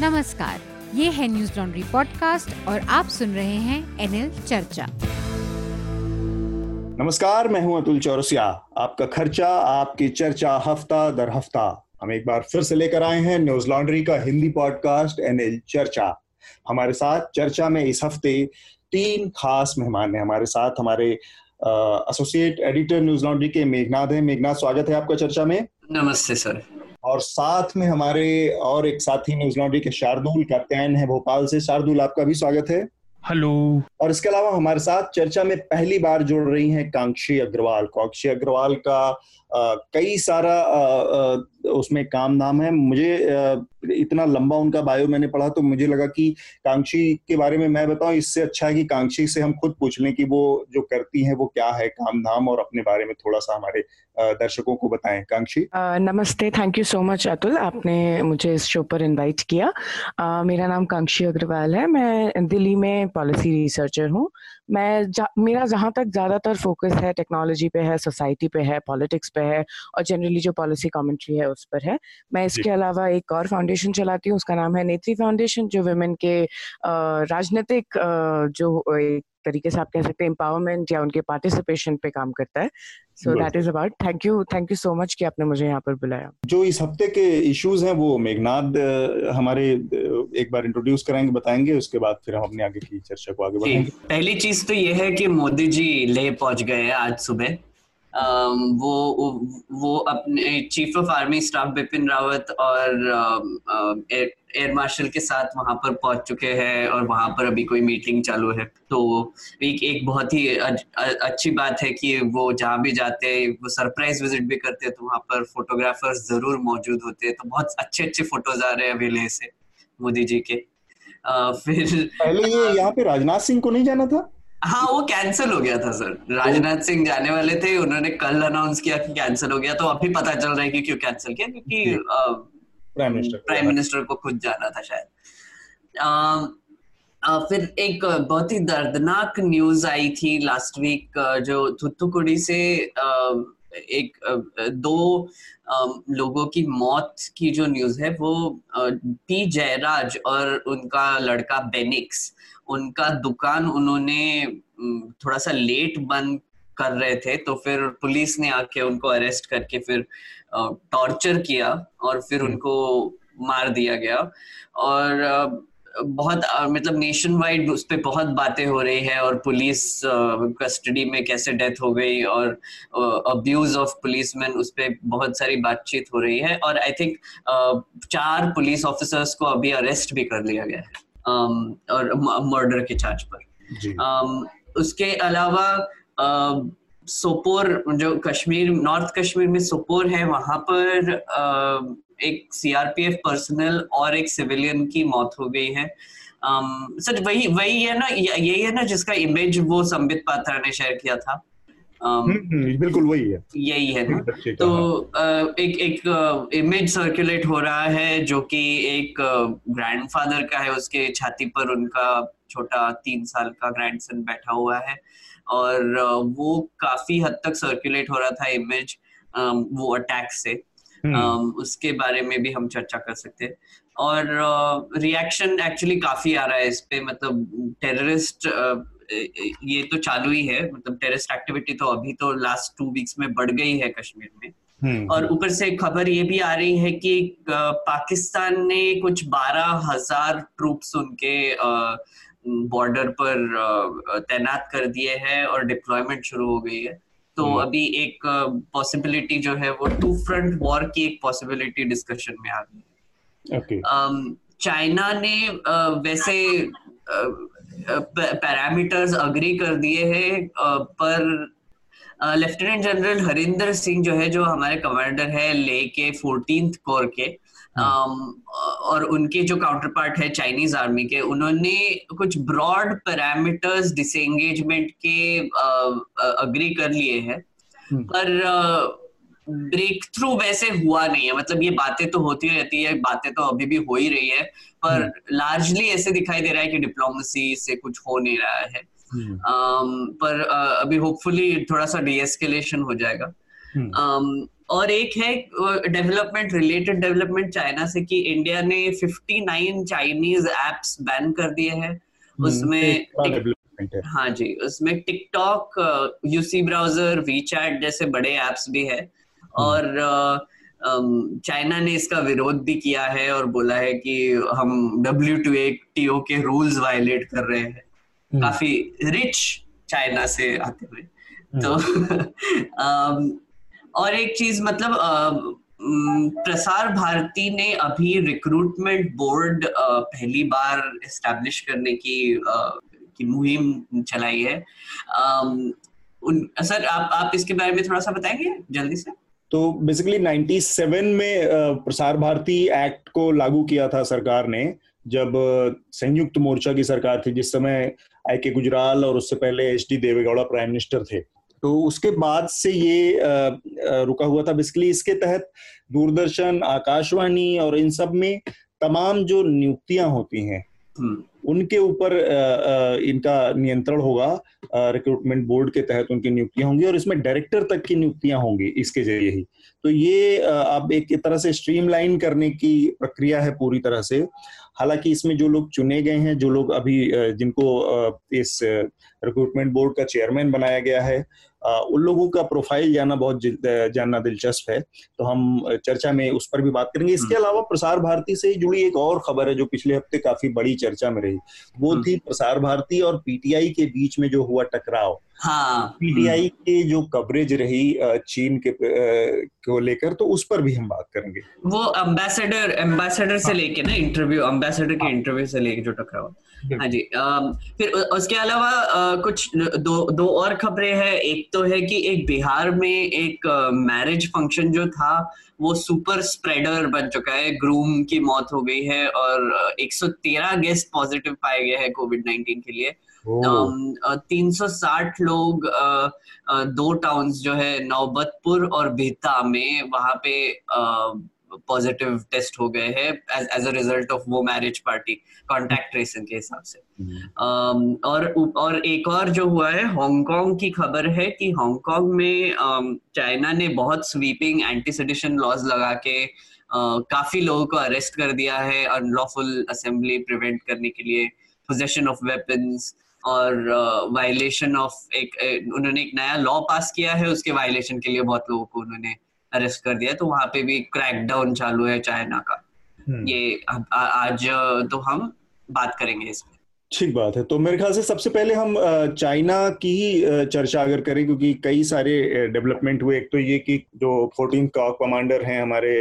नमस्कार ये है न्यूज़ लॉन्ड्री पॉडकास्ट और आप सुन रहे हैं एनएल चर्चा। नमस्कार मैं हूँ अतुल चौरसिया। आपका खर्चा आपकी चर्चा हफ़्ता दर हफ़्ता। हम एक बार फिर से लेकर आए हैं न्यूज़ लॉन्ड्री का हिंदी पॉडकास्ट एनएल चर्चा। हमारे साथ चर्चा में इस हफ़्ते तीन खास मेहमान हैं हमारे साथ। हमारे एसोसिएट एडिटर न्यूज़ लॉन्ड्री के मेघनाथ हैं। मेघनाथ स्वागत है आपका चर्चा में। नमस्ते सर। और साथ में हमारे और एक साथी न्यूज़ लॉन्ड्री के शार्दुल कैप्टन है भोपाल से। शार्दुल आपका भी स्वागत है। हेलो। और इसके अलावा हमारे साथ चर्चा में पहली बार जुड़ रही हैं कांक्षी अग्रवाल। कांक्षी अग्रवाल का कई सारा उसमें काम नाम है। मुझे इतना लंबा उनका बायो मैंने पढ़ा तो मुझे लगा कि कांक्षी के बारे में मैं बताऊँ, इससे अच्छा है कि कांक्षी से हम खुद पूछ लें कि वो जो करती हैं, वो क्या है काम धाम और अपने बारे में थोड़ा सा हमारे दर्शकों को बताएँ। कांक्षी? नमस्ते thank you so much Atul. आपने मुझे इस शो पर इनवाइट किया। मेरा नाम कांक्षी अग्रवाल है। मैं दिल्ली में पॉलिसी रिसर्चर हूँ। मैं जा, मेरा जहाँ तक ज़्यादातर फोकस है टेक्नोलॉजी पे है सोसाइटी पे है पॉलिटिक्स पे है और जनरली जो पॉलिसी कमेंट्री है उस पर है। मैं इसके अलावा एक और फाउंडेशन चलाती हूँ उसका नाम है नेत्री फाउंडेशन जो वेमेन के राजनीतिक जो एक तरीके से आप कह सकते हैं एम्पावरमेंट या उनके पार्टिसिपेशन पे काम करता है। So that is about thank you thank you so much कि आपने मुझे यहाँ पर बुलाया। जो इस हफ़्ते के इश्यूज़ हैं वो मेघनाथ हमारे एक बार इंट्रोड्यूस कराएँगे बताएँगे उसके बाद फिर हम अपने आगे की चर्चा को आगे बढ़ाएँगे। पहली चीज़ तो ये है कि मोदी जी ले पहुँच गए आज सुबह। वो वो अपने chief of army staff Bipin Rawat और एयर मार्शल के साथ वहाँ पर पहुँच चुके हैं और वहाँ पर अभी कोई मीटिंग चालू है। तो एक एक बहुत ही अच्छी बात है कि वो जहाँ भी जाते हैं वो सरप्राइज़ विज़िट भी करते हैं तो वहाँ पर फोटोग्राफर्स ज़रूर मौजूद होते हैं। तो बहुत अच्छे अच्छे फ़ोटोज़ आ रहे हैं अभी से मोदी जी के। आ, फिर पहले ये यहाँ पे राजनाथ सिंह को नहीं जाना था? हाँ वो कैंसिल हो गया था सर राजनाथ सिंह जाने वाले थे उन्होंने कल अनाउंस किया कि कैंसिल हो गया तो अभी पता चल रहा है कि क्यों कैंसिल किया क्योंकि प्राइम मिनिस्टर प्राइम मिनिस्टर को खुद जाना था शायद। आ, आ, फिर एक बहुत ही दर्दनाक न्यूज़ आई थी लास्ट वीक जो थुथुकुड़ी से आ, एक दो लोगों की मौत की जो न्यूज़ है वो पी जयराज और उनका लड़का बेनिक्स उनका दुकान उन्होंने थोड़ा सा लेट बंद कर रहे थे तो फिर पुलिस ने आके उनको अरेस्ट करके फिर टॉर्चर किया और फिर हम्म। उनको मार दिया गया। और बहुत मतलब नेशन वाइड उस पर बहुत बातें हो रही है और पुलिस कस्टडी में कैसे डेथ हो गई और अब्यूज ऑफ़ पुलिस मैन उस पर बहुत सारी बातचीत हो रही है। और आई थिंक चार पुलिस ऑफिसर्स को अभी अरेस्ट भी कर लिया गया है और मर्डर के चार्ज पर। उसके अलावा सोपोर जो कश्मीर नॉर्थ कश्मीर में सोपोर है वहाँ पर एक सीआरपीएफ पर्सनल और एक सिविलियन की मौत हो गई है। सच वही वही है ना यही है ना जिसका इमेज वो संबित पात्रा ने शेयर किया था। हम्म, हम्म, बिल्कुल वही है। यही है ना। तो एक एक इमेज सर्कुलेट हो रहा है जो कि एक ग्रैंडफादर का है उसके छाती पर उनका छोटा तीन साल का ग्रैंडसन बैठा हुआ है। और वो काफ़ी हद तक सर्कुलेट हो रहा था इमेज वो अटैक से हम्म। उसके बारे में भी हम चर्चा कर सकते हैं और रिएक्शन एक्चुअली काफ़ी आ रहा है इस पे मतलब टेररिस्ट ये तो चालू ही है मतलब टेररिस्ट एक्टिविटी तो अभी तो लास्ट टू वीक्स में बढ़ गई है कश्मीर में हम्म, और। ऊपर से खबर ये भी आ रही है कि पाकिस्तान ने कुछ बारह हज़ार ट्रूप्स उनके बॉर्डर पर तैनात कर दिए हैं और डिप्लॉयमेंट शुरू हो गई है तो हम्म। अभी एक पॉसिबिलिटी जो है वो टू फ्रंट वॉर की एक पॉसिबिलिटी डिस्कशन में आ गई है चाइना ने वैसे पैरामीटर्स अग्री कर दिए हैं पर लेफ्टिनेंट जनरल हरिंदर सिंह जो है जो हमारे कमांडर है ले के फोर्टीन कोर के। और उनके जो काउंटर पार्ट है चाइनीज़ आर्मी के उन्होंने कुछ ब्रॉड पैरामीटर्स डिसएंगेजमेंट के अग्री कर लिए हैं। हम्म। पर ब्रेक थ्रू वैसे हुआ नहीं है। मतलब ये बातें तो होती रहती है बातें तो अभी भी हो ही रही है। पर लार्जली हम्म। ऐसे दिखाई दे रहा है कि डिप्लोमेसी से कुछ हो नहीं रहा है। um, पर uh, अभी होपफुली थोड़ा सा डीएस्केलेशन हो जाएगा। um, और एक है डेवलपमेंट रिलेटेड डेवलपमेंट चाइना से कि इंडिया ने 59 चाइनीज़ एप्स बैन कर दिए हैं। हम्म, उसमें हाँ। जी उसमें टिकटॉक यूसी ब्राउज़र वीचैट जैसे बड़े एप्स भी है। हम्म। और चाइना ने इसका विरोध भी किया है और बोला है कि हम W two A T O के रूल्स वायलेट कर रहे हैं। हम्म। काफ़ी रिच चाइना से आते हुए। तो और एक चीज़ मतलब प्रसार भारती ने अभी रिक्रूटमेंट बोर्ड पहली बार एस्टेब्लिश करने की की मुहिम चलाई है। उन, सर, आप आप इसके बारे में थोड़ा सा बताएँगे जल्दी से? तो बेसिकली 97 में प्रसार भारती एक्ट को लागू किया था सरकार ने, जब संयुक्त मोर्चा की सरकार थी, जिस समय आई के गुजराल और उससे पहले H D Deve Gowda prime minister थे। तो उसके बाद से ये रुका हुआ था बेसिकली इसके तहत दूरदर्शन आकाशवाणी और इन सब में तमाम जो नियुक्तियाँ होती हैं हम्म। उनके ऊपर इनका नियंत्रण होगा रिक्रूटमेंट बोर्ड के तहत उनकी नियुक्तियाँ होंगी और इसमें डायरेक्टर तक की नियुक्तियाँ होंगी इसके ज़रिए ही। तो ये अब एक तरह से स्ट्रीमलाइन करने की प्रक्रिया है पूरी तरह से। हालाँकि इसमें जो लोग चुने गए हैं जो लोग अभी जिनको इस रिक्रूटमेंट बोर्ड का चेयरमैन बनाया गया है उन लोगों का प्रोफ़ाइल जानना बहुत जानना दिलचस्प है तो हम चर्चा में उस पर भी बात करेंगे इसके हम्म। अलावा प्रसार भारती से जुड़ी एक और खबर है जो पिछले हफ़्ते काफ़ी बड़ी चर्चा में रही वो हम्म। थी प्रसार भारती और पीटीआई के बीच में जो हुआ टकराव हाँ पीटीआई। की जो कवरेज रही चीन के को लेकर तो उस पर भी हम बात करेंगे वो अम्बेसडर एम्बेसडर से हाँ। लेके ना इंटरव्यू अम्बेसडर के इंटरव्यू हाँ। से लेके जो टकराव हाँ जी फिर उसके अलावा कुछ दो दो और खबरें हैं एक तो है कि एक बिहार में एक मैरिज फ़ंक्शन जो था वो सुपर स्प्रेडर बन चुका है ग्रूम की मौत हो गई है और 113 गेस्ट पॉजिटिव पाए गए हैं कोविड 19 के लिए तीन सौ साठ लोग दो टाउन्स जो है नौबतपुर और बिहता में वहाँ पे पॉजिटिव टेस्ट हो गए हैं एज अ रिज़ल्ट ऑफ़ वो मैरिज पार्टी कॉन्टैक्ट ट्रेसिंग के हिसाब से। um, और और एक और जो हुआ है हांगकांग की खबर है कि हांगकांग में चाइना um, ने बहुत स्वीपिंग एंटी सेडिशन लॉज लगा के uh, काफ़ी लोगों को अरेस्ट कर दिया है अनलॉफुल असेंबली प्रिवेंट करने के लिए पोजेशन ऑफ़ वेपन्स और वायलेशन uh, ऑफ़ एक उन्होंने एक नया लॉ पास किया है उसके वायलेशन के लिए बहुत लोगों को उन्होंने अरेस्ट कर दिया तो वहाँ पे भी क्रैकडाउन चालू है चाइना का हम्म। ये आज तो हम बात करेंगे इसमें ठीक बात है तो मेरे ख्याल से सबसे पहले हम चाइना की ही चर्चा अगर करें क्योंकि कई सारे डेवलपमेंट हुए एक तो ये कि जो फोर्टीन कमांडर हैं हमारे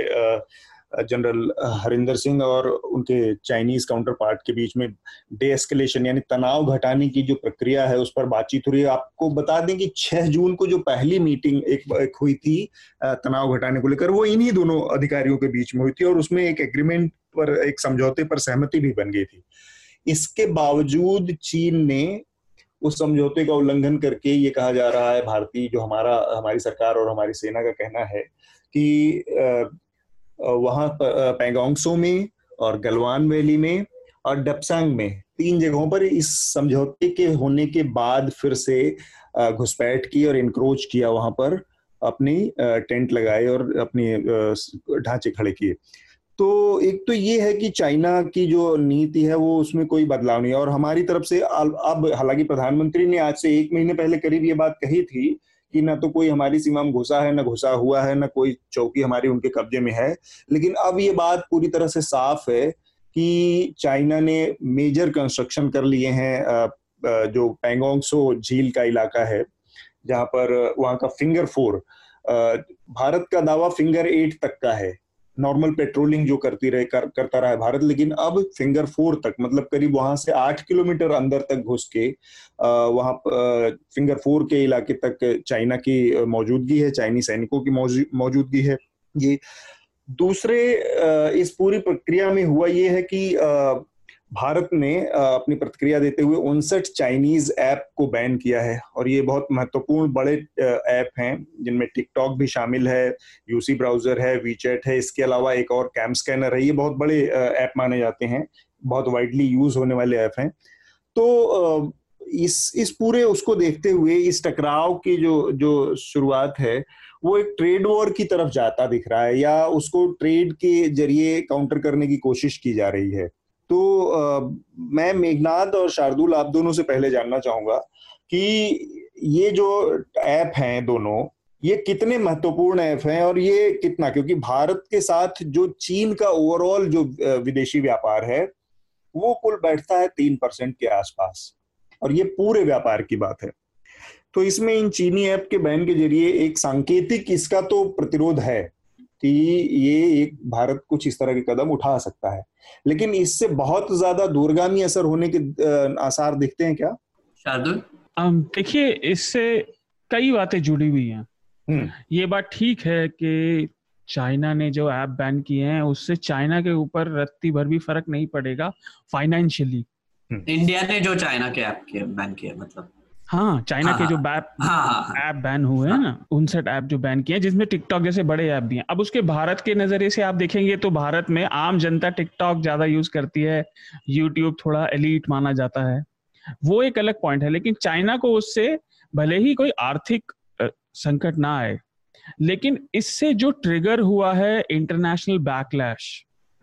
जनरल हरिंदर सिंह और उनके चाइनीज़ काउंटर पार्ट के बीच में डे एस्केलेशन यानी तनाव घटाने की जो प्रक्रिया है उस पर बातचीत हो रही है। आपको बता दें कि 6 जून को जो पहली मीटिंग एक, एक हुई थी तनाव घटाने को लेकर वो इन्हीं दोनों अधिकारियों के बीच में हुई थी और उसमें एक एग्रीमेंट पर एक समझौते पर सहमति भी बन गई थी। इसके बावजूद चीन ने उस समझौते का उल्लंघन करके ये कहा जा रहा है भारतीय जो हमारा हमारी सरकार और हमारी सेना का कहना है कि वहाँ पैंगोंगसो में और गलवान वैली में और डपसांग में। तीन जगहों पर इस समझौते के होने के बाद फिर से घुसपैठ की और इनक्रोच किया वहाँ पर, अपनी टेंट लगाए और अपने ढांचे खड़े किए। तो एक तो ये है कि चाइना की जो नीति है वो उसमें कोई बदलाव नहीं और हमारी तरफ़ से अब हालाँकि प्रधानमंत्री ने आज से एक महीने पहले करीब ये बात कही थी कि ना तो कोई हमारी सीमा में घुसा है, ना घुसा हुआ है, ना कोई चौकी हमारी उनके कब्जे में है। लेकिन अब ये बात पूरी तरह से साफ़ है कि चाइना ने मेजर कंस्ट्रक्शन कर लिए हैं जो पेंगोंगसो झील का इलाका है, जहाँ पर वहाँ का फिंगर फोर भारत का दावा फिंगर एट तक का है। नॉर्मल पेट्रोलिंग जो करती रहे कर, करता रहा है भारत लेकिन अब फिंगर फोर तक मतलब करीब वहाँ से आठ किलोमीटर अंदर तक घुस के अः वहाँ फिंगर फोर के इलाके तक चाइना की मौजूदगी है चाइनी सैनिकों की मौजूदगी है। ये दूसरे इस पूरी प्रक्रिया में हुआ ये है कि भारत ने अपनी प्रतिक्रिया देते हुए उनसठ चाइनीज़ ऐप को बैन किया है और ये बहुत महत्वपूर्ण बड़े ऐप हैं, जिनमें टिकटॉक भी शामिल है, यूसी ब्राउज़र है, वीचैट है, इसके अलावा एक और कैम स्कैनर है, ये बहुत बड़े ऐप माने जाते हैं, बहुत वाइडली यूज़ होने वाले ऐप हैं। तो इस इस पूरे उसको देखते हुए, इस टकराव की जो जो शुरुआत है, वो एक ट्रेड वॉर की तरफ़ जाता दिख रहा है या उसको ट्रेड के ज़रिए काउंटर करने की कोशिश की जा रही है? तो आ, मैं मेघनाथ और शार्दुल आप दोनों से पहले जानना चाहूँगा कि ये जो ऐप हैं दोनों ये कितने महत्वपूर्ण ऐप हैं और ये कितना? क्योंकि भारत के साथ जो चीन का ओवरऑल जो विदेशी व्यापार है वो कुल बैठता है तीन परसेंट के आसपास और ये पूरे व्यापार की बात है। तो इसमें इन चीनी ऐप के बैन के ज़रिए एक सांकेतिक इसका तो प्रतिरोध है कि ये एक भारत कुछ इस तरह के कदम उठा सकता है। लेकिन इससे बहुत ज़्यादा दूरगामी असर होने के आसार दिखते हैं क्या? शार्दुल? देखिए इससे कई बातें जुड़ी हुई हैं। हम्म। ये बात ठीक है कि चाइना ने जो ऐप बैन किए हैं उससे चाइना के ऊपर रत्ती भर भी फ़र्क नहीं पड़ेगा फाइनेंशियली। इंडिया ने जो चाइना के ऐप के बैन किया मतलब? हाँ चाइना हाँ, के जो ऐप ऐप बैन हुए हैं ना उनसे ऐप जो बैन किए जिसमें टिकटॉक जैसे बड़े ऐप भी हैं। अब उसके भारत के नज़रिए से आप देखेंगे तो भारत में आम जनता टिकटॉक ज़्यादा यूज़ करती है यूट्यूब थोड़ा एलिट माना जाता है। वो एक अलग पॉइंट है लेकिन चाइना को उससे भले ही कोई आर्थिक संकट ना आए लेकिन इससे जो ट्रिगर हुआ है इंटरनेशनल बैकलैश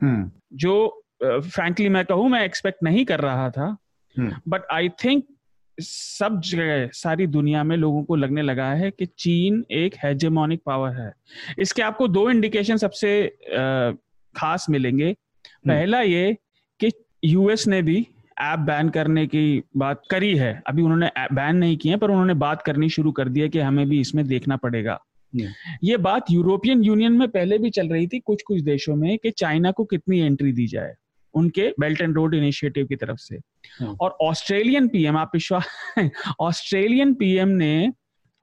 हम्म। जो फ्रैंकली मैं कहूँ मैं एक्सपेक्ट नहीं कर रहा था बट आई थिंक सब जगह सारी दुनिया में लोगों को लगने लगा है कि चीन एक हेजेमोनिक पावर है। इसके आपको दो इंडिकेशन सबसे खास मिलेंगे। हम्म। पहला ये कि यूएस ने भी ऐप बैन करने की बात करी है। अभी उन्होंने बैन नहीं किए पर उन्होंने बात करनी शुरू कर दी है कि हमें भी इसमें देखना पड़ेगा। ये बात यूरोपियन यूनियन में पहले भी चल रही थी कुछ कुछ देशों में कि चाइना को कितनी एंट्री दी जाए। उनके बेल्ट एंड रोड इनिशिएटिव की तरफ़ से। हाँ। और ऑस्ट्रेलियन पीएम आप विश्वास ऑस्ट्रेलियन पीएम ने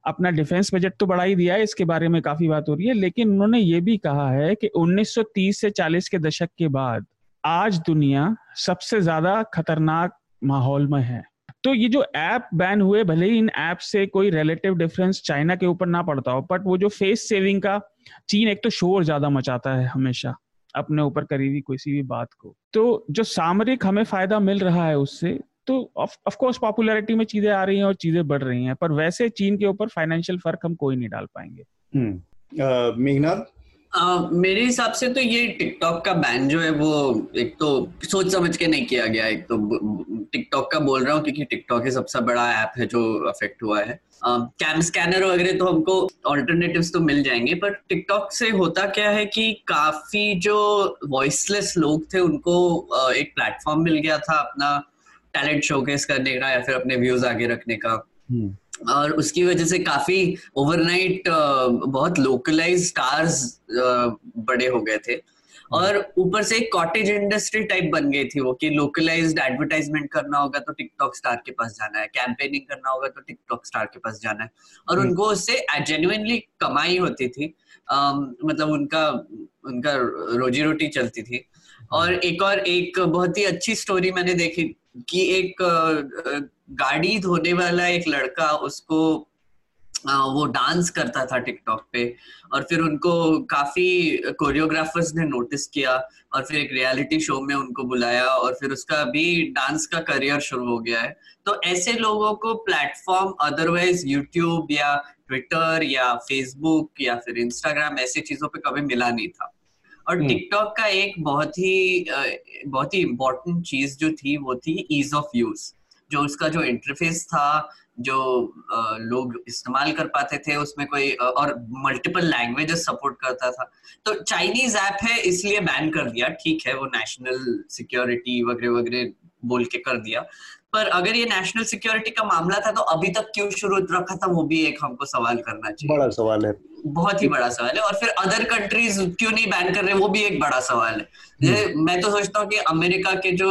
अपना डिफेंस बजट तो बढ़ा ही दिया है इसके बारे में काफ़ी बात हो रही है लेकिन उन्होंने ये भी कहा है कि 1930 से 40 के दशक के बाद आज दुनिया सबसे ज़्यादा खतरनाक माहौल में है। तो ये जो ऐप बैन हुए भले ही इन ऐप से कोई रिलेटिव डिफरेंस चाइना के ऊपर ना पड़ता हो बट वो जो फेस सेविंग का चीन एक तो शोर ज़्यादा मचाता है हमेशा। अपने ऊपर करी हुई किसी भी बात को। तो जो सामरिक हमें फ़ायदा मिल रहा है उससे तो ऑफ़ कोर्स पॉपुलैरिटी में चीज़ें आ रही हैं और चीज़ें बढ़ रही हैं, पर वैसे चीन के ऊपर फाइनेंशियल फ़र्क हम कोई नहीं डाल पाएँगे। हम्म। मेघनाथ मेरे हिसाब से तो ये टिकटॉक का बैन जो है वो एक तो सोच समझ के नहीं किया गया, एक तो टिकटॉक का बोल रहा हूँ क्योंकि टिकटॉक ही सबसे बड़ा ऐप है जो अफेक्ट हुआ है कैम स्कैनर वगैरह तो हमको ऑल्टरनेटिव तो मिल जाएँगे, पर टिकटॉक से होता क्या है कि काफ़ी जो वॉइसलेस लोग थे उनको एक प्लेटफॉर्म मिल गया था अपना टैलेंट शोकेस करने का या फिर अपने व्यूज़ आगे रखने का। और उसकी वजह से काफ़ी ओवरनाइट बहुत लोकलाइज स्टार्स बड़े हो गए थे। और ऊपर से एक कॉटेज इंडस्ट्री टाइप बन गई थी वो कि लोकलाइज्ड एडवर्टाइजमेंट करना होगा तो टिकटॉक स्टार के पास जाना है। कैंपेनिंग करना होगा तो टिकटॉक स्टार के पास जाना है। और हम्म। उनको उससे जेन्युनली कमाई होती थी। आ, मतलब उनका उनका रोजी रोटी चलती थी। और एक और एक बहुत ही अच्छी स्टोरी मैंने देखी कि एक गाड़ी धोने वाला एक लड़का उसको वो डांस करता था टिकटॉक पे और फिर उनको काफ़ी कोरियोग्राफर्स ने नोटिस किया और फिर एक रियलिटी शो में उनको बुलाया और फिर उसका भी डांस का करियर शुरू हो गया है। तो ऐसे लोगों को प्लेटफॉर्म अदरवाइज़ यूट्यूब या ट्विटर या फेसबुक या फिर इंस्टाग्राम ऐसी चीज़ों पे कभी मिला नहीं था। और टिकटॉक हम्म। का एक बहुत ही बहुत ही इम्पोर्टेंट चीज़ जो थी वो थी ईज ऑफ़ यूज़ जो उसका जो इंटरफेस था जो लोग इस्तेमाल कर पाते थे उसमें कोई और मल्टीपल लैंग्वेजेस सपोर्ट करता था तो चाइनीज़ ऐप है इसलिए बैन कर दिया ठीक है वो नेशनल सिक्योरिटी वगैरह वगैरह बोल के कर दिया पर अगर ये नेशनल सिक्योरिटी का मामला था तो अभी तक क्यों शुरू रखा था वो भी एक हमको सवाल करना चाहिए। बड़ा सवाल है। बहुत ही बड़ा सवाल है। और फिर अदर कंट्रीज़ क्यों नहीं बैन कर रहे वो भी एक बड़ा सवाल है। हम्म। मैं तो सोचता हूँ कि अमेरिका के जो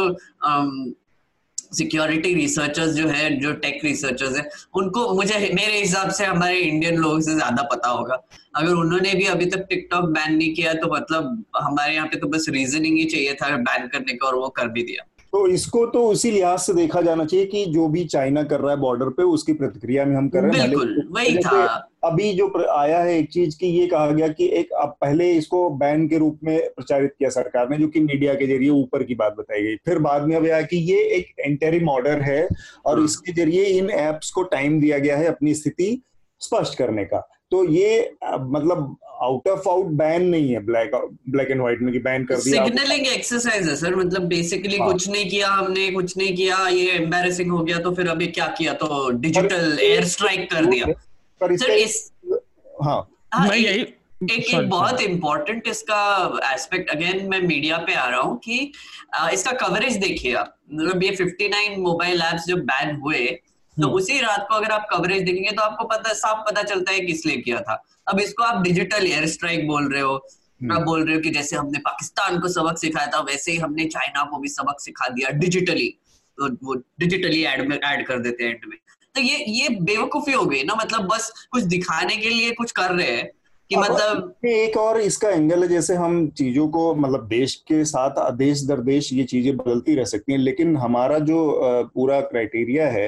सिक्योरिटी रिसर्चर्स जो है जो टेक रिसर्चर्स है उनको मुझे मेरे हिसाब से हमारे इंडियन लोगों से ज़्यादा पता होगा। अगर उन्होंने भी अभी तक टिकटॉक बैन नहीं किया तो मतलब हमारे यहाँ पे तो बस रीजनिंग ही चाहिए था बैन करने का और वो कर भी दिया। तो इसको तो उसी लिहाज से देखा जाना चाहिए कि जो भी चाइना कर रहा है बॉर्डर पे उसकी प्रतिक्रिया में हम कर रहे हैं। बिल्कुल वही था। अभी जो आया है एक चीज़ की ये कहा गया कि एक अब पहले इसको बैन के रूप में प्रचारित किया सरकार ने जो कि मीडिया के ज़रिए ऊपर की बात बताई गई। फिर बाद में अब आया कि ये एक एंटेरिम ऑर्डर है और हाँ। इसके ज़रिए इन एप्स को टाइम दिया गया है अपनी स्थिति स्पष्ट करने का। तो ये मतलब आउट ऑफ़ आउट बैन नहीं है ब्लैक ब्लैक एंड व्हाइट में कि बैन कर दिया। सिग्नलिंग एक्सरसाइज है सर मतलब बेसिकली हाँ. कुछ नहीं किया हमने कुछ नहीं किया ये एम्बेरसिंग हो गया तो फिर अभी क्या किया? तो डिजिटल एयर स्ट्राइक कर दिया। पर सर इस हाँ, हाँ मैं यही एक एक बहुत इंपॉर्टेंट इसका एस्पेक्ट अगेन मैं मीडिया पे आ रहा हूँ कि इसका कवरेज देखिए आप। मतलब ये 59 मोबाइल एप्स जो बैन हुए तो हम्म। उसी रात को अगर आप कवरेज देखेंगे तो आपको पता साफ़ पता चलता है किस लिए किया था अब इसको आप डिजिटल एयर स्ट्राइक बोल रहे हो हम्म। आप बोल रहे हो कि जैसे हमने पाकिस्तान को सबक सिखाया था वैसे ही हमने चाइना को भी सबक सिखा दिया डिजिटली तो वो डिजिटली एड में ऐड कर देते हैं एंड में तो ये ये बेवकूफ़ी हो गई ना मतलब बस कुछ दिखाने के लिए कुछ कर रहे हैं कि मतलब एक और इसका एंगल है जैसे हम चीज़ों को मतलब देश के साथ देश दर देश ये चीज़ें बदलती रह सकती हैं लेकिन हमारा जो पूरा क्राइटेरिया है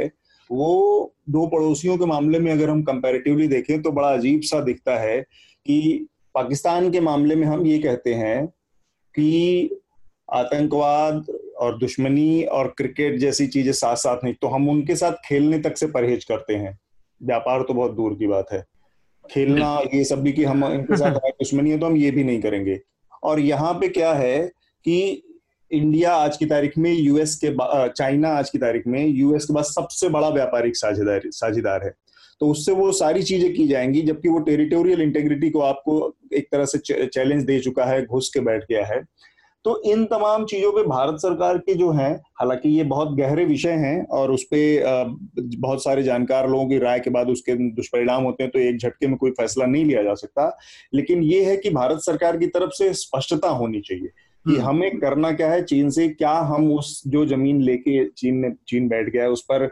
वो दो पड़ोसियों के मामले में अगर हम कंपैरेटिवली देखें तो बड़ा अजीब सा दिखता है कि पाकिस्तान के मामले में हम ये कहते हैं कि आतंकवाद और दुश्मनी और क्रिकेट जैसी चीज़ें साथ साथ नहीं तो हम उनके साथ खेलने तक से परहेज करते हैं। व्यापार तो बहुत दूर की बात है। खेलना ये सब भी कि हम इनके साथ दुश्मनी है तो हम ये भी नहीं करेंगे। और यहाँ पे क्या है कि इंडिया आज की तारीख में यूएस के चाइना आज की तारीख में यूएस के बाद सबसे बड़ा व्यापारिक साझेदार साझेदार है। तो उससे वो सारी चीज़ें की जाएँगी, जबकि वो टेरिटोरियल इंटेग्रिटी को आपको एक तरह से चैलेंज दे चुका है, घुस के बैठ गया है। तो इन तमाम चीज़ों पे भारत सरकार के जो हैं, हालाँकि ये बहुत गहरे विषय हैं और उस पर बहुत सारे जानकार लोगों की राय के बाद उसके दुष्परिणाम होते हैं तो एक झटके में कोई फैसला नहीं लिया जा सकता। लेकिन ये है कि भारत सरकार की तरफ़ से स्पष्टता होनी चाहिए। कि हम्म। हमें करना क्या है चीन से क्या हम उस जो ज़मीन लेके चीन ने चीन बैठ गया है उस पर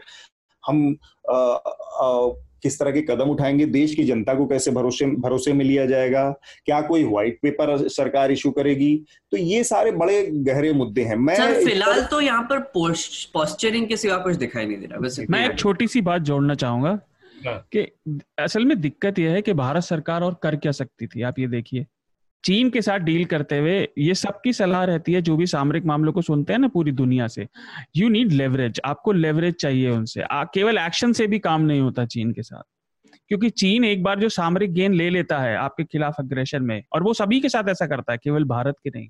हम आ, आ, किस तरह के कदम उठाएँगे देश की जनता को कैसे भरोसे भरोसे में लिया जाएगा क्या कोई व्हाइट पेपर सरकार इशू करेगी तो ये सारे बड़े गहरे मुद्दे हैं मैं फ़िलहाल तो यहाँ पर पोस्चरिंग के सिवा कुछ दिखाई नहीं दे रहा वैसे मैं एक छोटी सी बात जोड़ना चाहूँगा हाँ। कि असल में दिक्कत यह है कि भारत सरकार और कर क्या सकती थी आप ये देखिए चीन के साथ डील करते हुए ये सबकी सलाह रहती है जो भी सामरिक मामलों को सुनते हैं ना पूरी दुनिया से। यू नीड लेवरेज आपको लेवरेज चाहिए उनसे। आ, केवल एक्शन से भी काम नहीं होता चीन के साथ। क्योंकि चीन एक बार जो सामरिक गेन ले लेता है आपके खिलाफ अग्रेशन में और वो सभी के साथ ऐसा करता है केवल भारत के नहीं।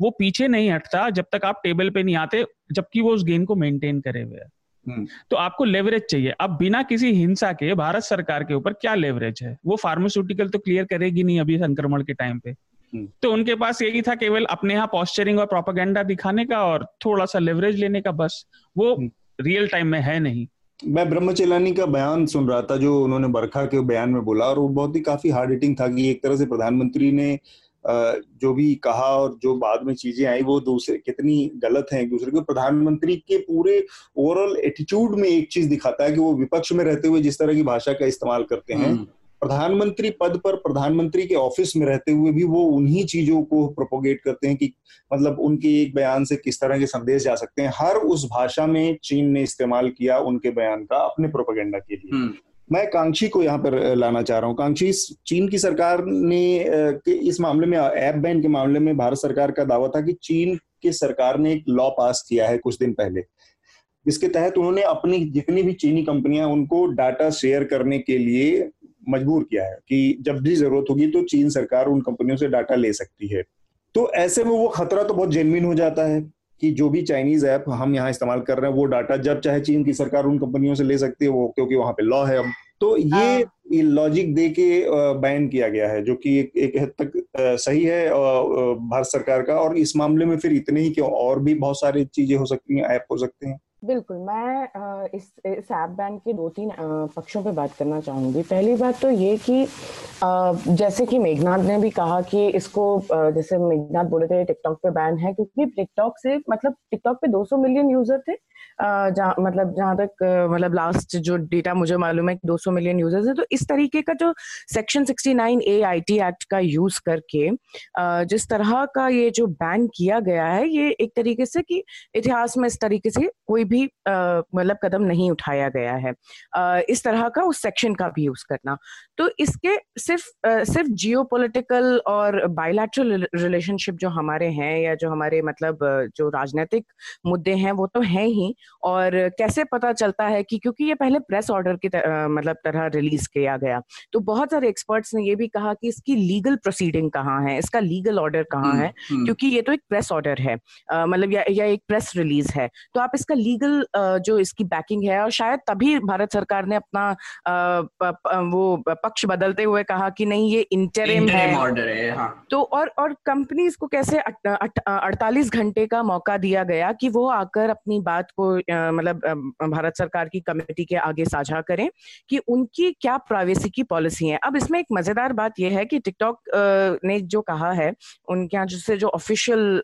वो पीछे नहीं हटता जब तक आप टेबल पे नहीं आते जबकि वो उस गेन को मेंटेन करे हुए है। तो आपको लेवरेज चाहिए। अब बिना किसी हिंसा के भारत सरकार के ऊपर क्या लेवरेज है? वो फार्मास्यूटिकल तो क्लियर करेगी नहीं अभी संक्रमण के टाइम पे। हम्म। तो उनके पास यही था केवल अपने यहाँ पॉस्चरिंग और प्रोपागेंडा दिखाने का और थोड़ा सा लेवरेज लेने का बस। वो रियल हम्म। टाइम में है नहीं। मैं ब्रह्मचेलानी का बयान सुन रहा था जो उन्होंने बरखा के बयान में बोला और वो बहुत ही काफ़ी हार्ड हिटिंग था कि एक तरह से प्रधानमंत्री ने जो भी कहा और जो बाद में चीज़ें आई वो दूसरे कितनी गलत है एक दूसरे को प्रधानमंत्री के पूरे ओवरऑल एटीट्यूड में एक चीज़ दिखाता है कि वो विपक्ष में रहते हुए जिस तरह की भाषा का इस्तेमाल करते हैं हम्म। प्रधानमंत्री पद पर प्रधानमंत्री के ऑफ़िस में रहते हुए भी वो उन्हीं चीज़ों को प्रोपोगेट करते हैं कि मतलब उनके एक बयान से किस तरह के संदेश जा सकते हैं हर उस भाषा में चीन ने इस्तेमाल किया उनके बयान का अपने प्रोपोगेंडा के लिए हम्म। मैं कांक्षी को यहाँ पर लाना चाह रहा हूँ। कांक्षी चीन की सरकार ने इस मामले में ऐप बैन के मामले में भारत सरकार का दावा था कि चीन की सरकार ने एक लॉ पास किया है कुछ दिन पहले। जिसके तहत उन्होंने अपनी जितनी भी चीनी कंपनियाँ, उनको डाटा शेयर करने के लिए मजबूर किया है कि जब भी ज़रूरत होगी तो चीन सरकार उन कंपनियों से डाटा ले सकती है। तो ऐसे में वो खतरा तो बहुत जेनविन हो जाता है। कि जो भी चाइनीज़ ऐप हम यहाँ इस्तेमाल कर रहे हैं वो डाटा जब चाहे चीन की सरकार उन कंपनियों से ले सकती है वो क्योंकि वहाँ पे लॉ है अब। तो ये लॉजिक हाँ। दे के बैन किया गया है जो कि एक, एक हद तक सही है भारत सरकार का। और इस मामले में फिर इतने ही क्यों और भी बहुत सारी चीज़ें हो सकती हैं ऐप हो सकते हैं। बिल्कुल, मैं इस इस ऐप बैन के दो तीन पक्षों पे बात करना चाहूँगी। पहली बात तो ये कि जैसे कि मेघनाथ ने भी कहा कि इसको जैसे मेघनाथ बोले थे, टिकटॉक पे बैन है, क्योंकि टिकटॉक से मतलब टिकटॉक पे 200 मिलियन यूज़र थे जहाँ मतलब जहाँ तक मतलब लास्ट जो डेटा मुझे मालूम है 200 मिलियन यूज़र्स है तो इस तरीके का जो section 69 A I T act का यूज़ करके जिस तरह का ये जो बैन किया गया है, ये एक तरीके से कि इतिहास में इस तरीके से कोई भी मतलब कदम नहीं उठाया गया है। इस तरह का उस सेक्शन का भी यूज़ करना। तो इसके सिर्फ़ सिर्फ़ जियो और बायोलैटरल रिलेशनशिप जो हमारे हैं या जो हमारे मतलब जो राजनीतिक मुद्दे हैं वो तो हैं ही। और कैसे पता चलता है कि क्योंकि ये पहले प्रेस ऑर्डर की तर, मतलब तरह रिलीज़ किया गया। तो बहुत सारे एक्सपर्ट्स ने ये भी कहा कि इसकी लीगल प्रोसीडिंग कहाँ है इसका लीगल ऑर्डर कहाँ हम्म, है हम्म। क्योंकि ये तो एक प्रेस ऑर्डर है। मतलब या, या एक प्रेस रिलीज़ है। तो आप इसका लीगल जो इसकी बैकिंग है और शायद तभी भारत सरकार ने अपना वो पक्ष बदलते हुए कहा कि नहीं ये इंटरिम है ऑर्डर है हाँ। तो और और कंपनीज़ को कैसे अड़तालीस घंटे का मौका दिया गया कि वो आकर अपनी बात को मतलब भारत सरकार की कमेटी के आगे साझा करें कि उनकी क्या प्राइवेसी की पॉलिसी है अब इसमें एक मज़ेदार बात यह है कि टिकटॉक ने जो कहा है उनके यहाँ जिससे जो ऑफिशियल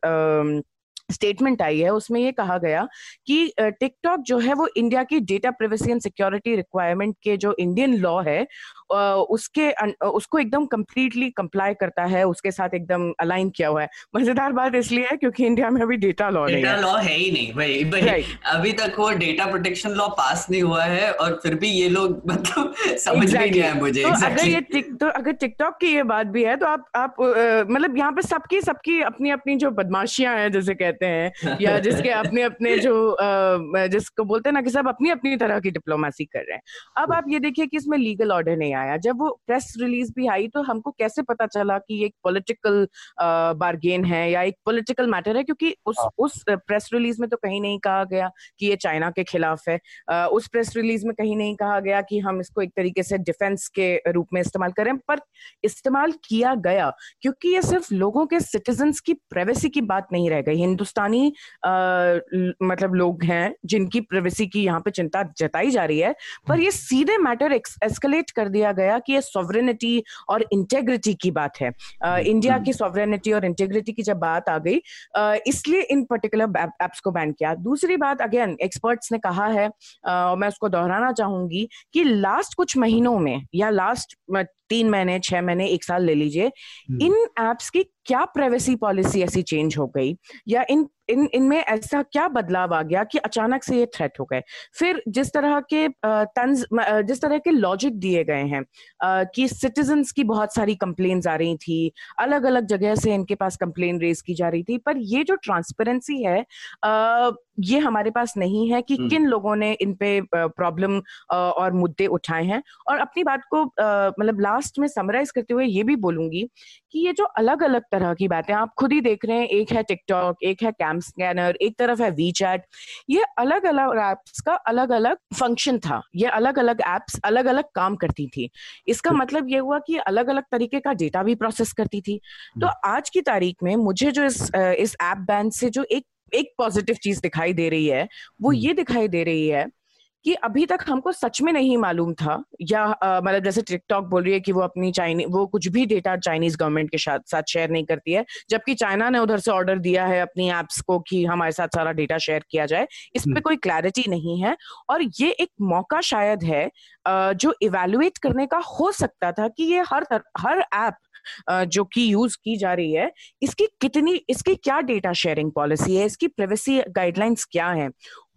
स्टेटमेंट आई है उसमें ये कहा गया कि टिकटॉक जो है वो इंडिया की data privacy and security requirement के जो इंडियन लॉ है उसके उसको एकदम कंप्लीटली कंप्लाई करता है उसके साथ एकदम अलाइन किया हुआ है मज़ेदार बात इसलिए है क्योंकि इंडिया में अभी डेटा लॉ नहीं डेटा लॉ है ही नहीं भाई भाई अभी तक वो डेटा प्रोटेक्शन लॉ पास नहीं हुआ है और फिर भी ये लोग मतलब समझ exactly. नहीं आया मुझे तो exactly. अगर ये टिक तो अगर टिकटॉक की ये बात भी है तो आप आप मतलब यहाँ पे सबकी सबकी अपनी अपनी जो बदमाशियाँ हैं जैसे कहते हैं या जिसके अपने अपने जो जिसको बोलते हैं ना कि सब अपनी अपनी तरह की डिप्लोमेसी कर रहे हैं। अब आप ये देखिए कि इसमें लीगल ऑर्डर नहीं आया। जब वो प्रेस रिलीज़ भी आई तो हमको कैसे पता चला कि ये एक पॉलिटिकल बार्गेन है या एक पॉलिटिकल मैटर है? क्योंकि उस हाँ। उस प्रेस रिलीज़ में तो कहीं नहीं कहा गया कि ये चाइना के खिलाफ है। उस प्रेस रिलीज़ में कहीं नहीं कहा गया कि हम इसको एक तरीके से डिफेंस के रूप में इस्तेमाल करें। पर इस्तेमाल किया गया क्योंकि ये सिर्फ़ लोगों के सिटीजन की प्राइवेसी की बात नहीं रह गई। हिंदुस्तानी आ, मतलब लोग हैं जिनकी प्राइवेसी की यहाँ पे चिंता जताई जा रही है पर ये सीधे मैटर एस्केलेट कर दिया गया कि ये सॉवरेनिटी और इंटेग्रिटी की बात है। आ, इंडिया की सॉवरेनिटी और इंटेग्रिटी की जब बात आ गई इसलिए इन पर्टिकुलर एप्स को बैन किया। दूसरी बात अगेन एक्सपर्ट्स ने कहा है मैं उसको दोहराना चाहूँगी कि लास्ट कुछ महीनों में या लास्ट तीन महीने छह महीने एक साल ले लीजिए हम्म। इन एप्स की क्या प्राइवेसी पॉलिसी ऐसी चेंज हो गई? या इन इन इनमें ऐसा क्या बदलाव आ गया कि अचानक से ये थ्रेट हो गए? फिर जिस तरह के तंज जिस तरह के लॉजिक दिए गए हैं कि सिटीजन्स की बहुत सारी कंप्लेन्स आ रही थी अलग अलग जगह से इनके पास कंप्लेन रेज की जा रही थी पर ये जो ट्रांसपेरेंसी है ये हमारे पास नहीं है कि हम्म। किन लोगों ने इन पे प्रॉब्लम और मुद्दे उठाए हैं। और अपनी बात को मतलब लास्ट में समराइज करते हुए ये भी बोलूँगी कि ये जो अलग अलग तरह की बातें आप खुद ही देख रहे हैं। एक है टिकटॉक एक है कैम स्कैनर एक तरफ़ है वी चैट ये अलग अलग एप्स का अलग अलग फ़ंक्शन था। ये अलग अलग एप्स अलग अलग काम करती थी। इसका मतलब ये हुआ कि अलग अलग तरीके का डेटा भी प्रोसेस करती थी। तो। आज की तारीख में मुझे जो इस इस ऐप बैन से जो एक एक पॉजिटिव चीज़ दिखाई दे रही है वो। ये दिखाई दे रही है कि अभी तक हमको सच में नहीं मालूम था या मतलब जैसे टिकटॉक बोल रही है कि वो अपनी चाइनी वो कुछ भी डेटा चाइनीज़ गवर्नमेंट के साथ साथ शेयर नहीं करती है जबकि चाइना ने उधर से ऑर्डर दिया है अपनी एप्स को कि हमारे साथ सारा डेटा शेयर किया जाए इस पे हम्म। कोई क्लैरिटी नहीं है और ये एक मौका शायद है जो इवेल्युएट करने का हो सकता था कि ये हर हर ऐप जो कि यूज़ की जा रही है इसकी कितनी इसकी क्या डेटा शेयरिंग पॉलिसी है इसकी प्राइवेसी गाइडलाइंस क्या है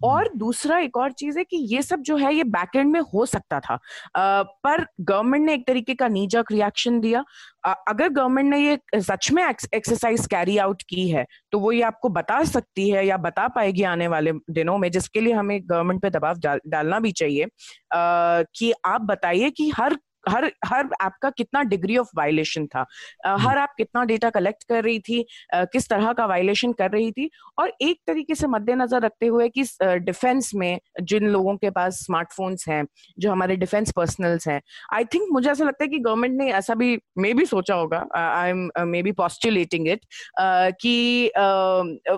और दूसरा एक और चीज़ है कि ये सब जो है ये बैकएंड में हो सकता था। आ, पर गवर्नमेंट ने एक तरीके का नीजक रिएक्शन दिया। आ, अगर गवर्नमेंट ने ये सच में एक्सरसाइज कैरी आउट की है तो वो ये आपको बता सकती है या बता पाएगी आने वाले दिनों में जिसके लिए हमें गवर्नमेंट पे दबाव डाल, डालना भी चाहिए। आ, कि आप बताइए कि हर हर हर ऐप का कितना डिग्री ऑफ़ वायलेशन था हम्म। हर ऐप कितना डेटा कलेक्ट कर रही थी किस तरह का वायलेशन कर रही थी और एक तरीके से मद्देनजर रखते हुए कि डिफेंस में जिन लोगों के पास स्मार्टफोन्स हैं जो हमारे डिफेंस पर्सनल्स हैं आई थिंक मुझे ऐसा लगता है कि गवर्नमेंट ने ऐसा भी मे भी सोचा होगा I am maybe postulating it कि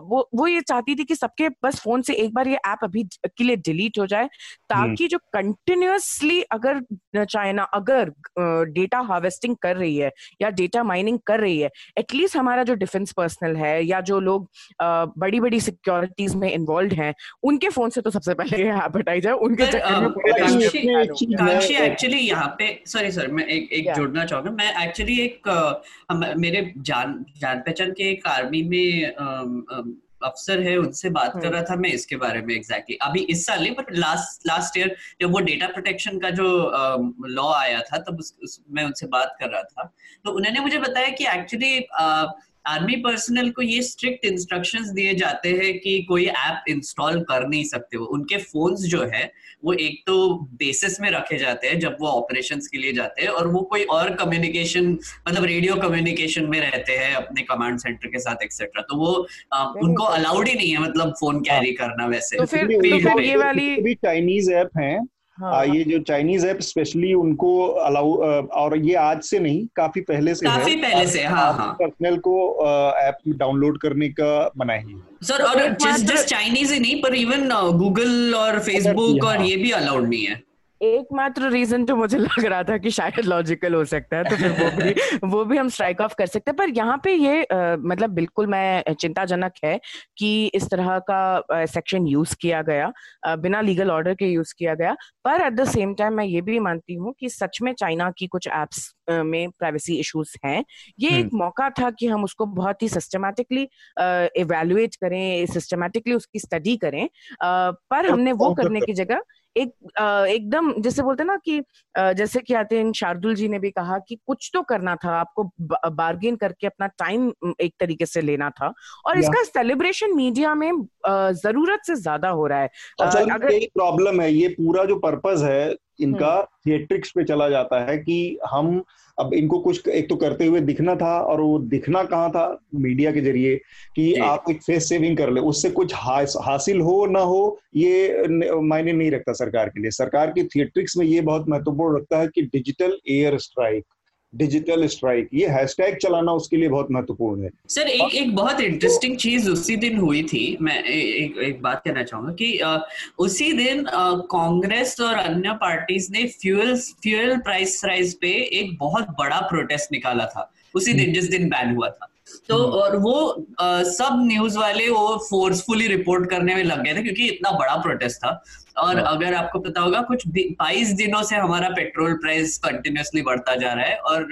वो वो ये चाहती थी कि सबके बस फ़ोन से एक बार ये ऐप अभी के लिए डिलीट हो जाए हम्म। ताकि जो कंटिन्यूसली अगर चाइना अगर अगर डेटा हार्वेस्टिंग कर रही है या डेटा माइनिंग कर रही है एटलीस्ट हमारा जो डिफेंस पर्सनल है या जो लोग बड़ी बड़ी सिक्योरिटीज में इन्वॉल्व हैं उनके फ़ोन से तो सबसे पहले ऐप हटाई जाए उनके एक्चुअली यहाँ पे सॉरी सर मैं एक एक जोड़ना चाहूँगा मैं एक्चुअली एक मेरे जान जान पहचान के एक आर्मी में अफसर है उनसे बात कर हम्म। रहा था मैं इसके बारे में एग्जैक्टली exactly. अभी इस साल नहीं बट लास्ट लास्ट ईयर जब वो डेटा प्रोटेक्शन का जो लॉ आया था तब उस, उस, मैं उनसे बात कर रहा था तो उन्होंने मुझे बताया कि एक्चुअली आर्मी पर्सनल को ये स्ट्रिक्ट इंस्ट्रक्शंस दिए जाते हैं कि कोई ऐप इंस्टॉल कर नहीं सकते वो। उनके फोन्स जो है वो एक तो बेसिस में रखे जाते हैं जब वो ऑपरेशन के लिए जाते हैं और वो कोई और कम्युनिकेशन मतलब रेडियो कम्युनिकेशन में रहते हैं अपने कमांड सेंटर के साथ एक्सेट्रा तो वो आ, उनको अलाउड ही नहीं है मतलब फ़ोन कैरी करना वैसे। तो फिर, तो फिर ये वाली चाइनीज़ ऐप हैं हाँ। ये जो चाइनीज़ ऐप स्पेशली उनको अलाउ और ये आज से नहीं काफ़ी पहले से काफ़ी है, पहले से हाँ हाँ पर्सनल को ऐप डाउनलोड करने का मना मनाही सर और जस्ट जस्ट चाइनीज़ ही नहीं पर इवन गूगल और फेसबुक और हाँ। ये भी अलाउड नहीं है एकमात्र रीजन जो मुझे लग रहा था कि शायद लॉजिकल हो सकता है तो फिर वो भी वो भी हम स्ट्राइक ऑफ़ कर सकते हैं। पर यहाँ पे ये आ, मतलब बिल्कुल मैं चिंताजनक है कि इस तरह का सेक्शन यूज़ किया गया आ, बिना लीगल ऑर्डर के यूज़ किया गया। पर एट द सेम टाइम मैं ये भी मानती हूँ कि सच में चाइना की कुछ एप्स में प्राइवेसी इश्यूज़ हैं। ये एक हम्म। मौका था कि हम उसको बहुत ही सिस्टमैटिकली इवेल्युएट करें सिस्टमैटिकली उसकी स्टडी करें। आ, पर हमने वो करने की जगह एक एकदम जैसे बोलते ना कि जैसे कि आते हैं शार्दुल जी ने भी कहा कि कुछ तो करना था आपको बार्गेन करके अपना टाइम एक तरीके से लेना था। और इसका सेलिब्रेशन मीडिया में ज़रूरत से ज़्यादा हो रहा है। अगर प्रॉब्लम है ये पूरा जो पर्पज है इनका थिएट्रिक्स हम्म। पे चला जाता है कि हम अब इनको कुछ एक तो करते हुए दिखना था और वो दिखना कहाँ था मीडिया के ज़रिए कि आप एक फेस सेविंग कर ले उससे कुछ हास, हासिल हो ना हो ये मायने नहीं रखता सरकार के लिए सरकार की थिएट्रिक्स में ये बहुत महत्वपूर्ण रखता है कि digital air strike digital strike ये हैशटैग चलाना उसके लिए बहुत महत्वपूर्ण है। सर एक एक बहुत इंटरेस्टिंग चीज़ उसी दिन हुई थी। मैं एक एक बात कहना चाहूँगा कि आ, उसी दिन कांग्रेस और अन्य पार्टीज़ ने फ्यूल फ्यूल प्राइस राइज पे एक बहुत बड़ा प्रोटेस्ट निकाला था। उसी दिन जिस दिन बैन हुआ था। तो हम्म। और वो आ, सब न्यूज़ वाले वो फोर्सफुली रिपोर्ट करने में लग गए थे क्योंकि इतना बड़ा प्रोटेस्ट था। और हाँ। अगर आपको पता होगा कुछ बाईस दिनों से हमारा पेट्रोल प्राइस कंटिन्यूसली बढ़ता जा रहा है और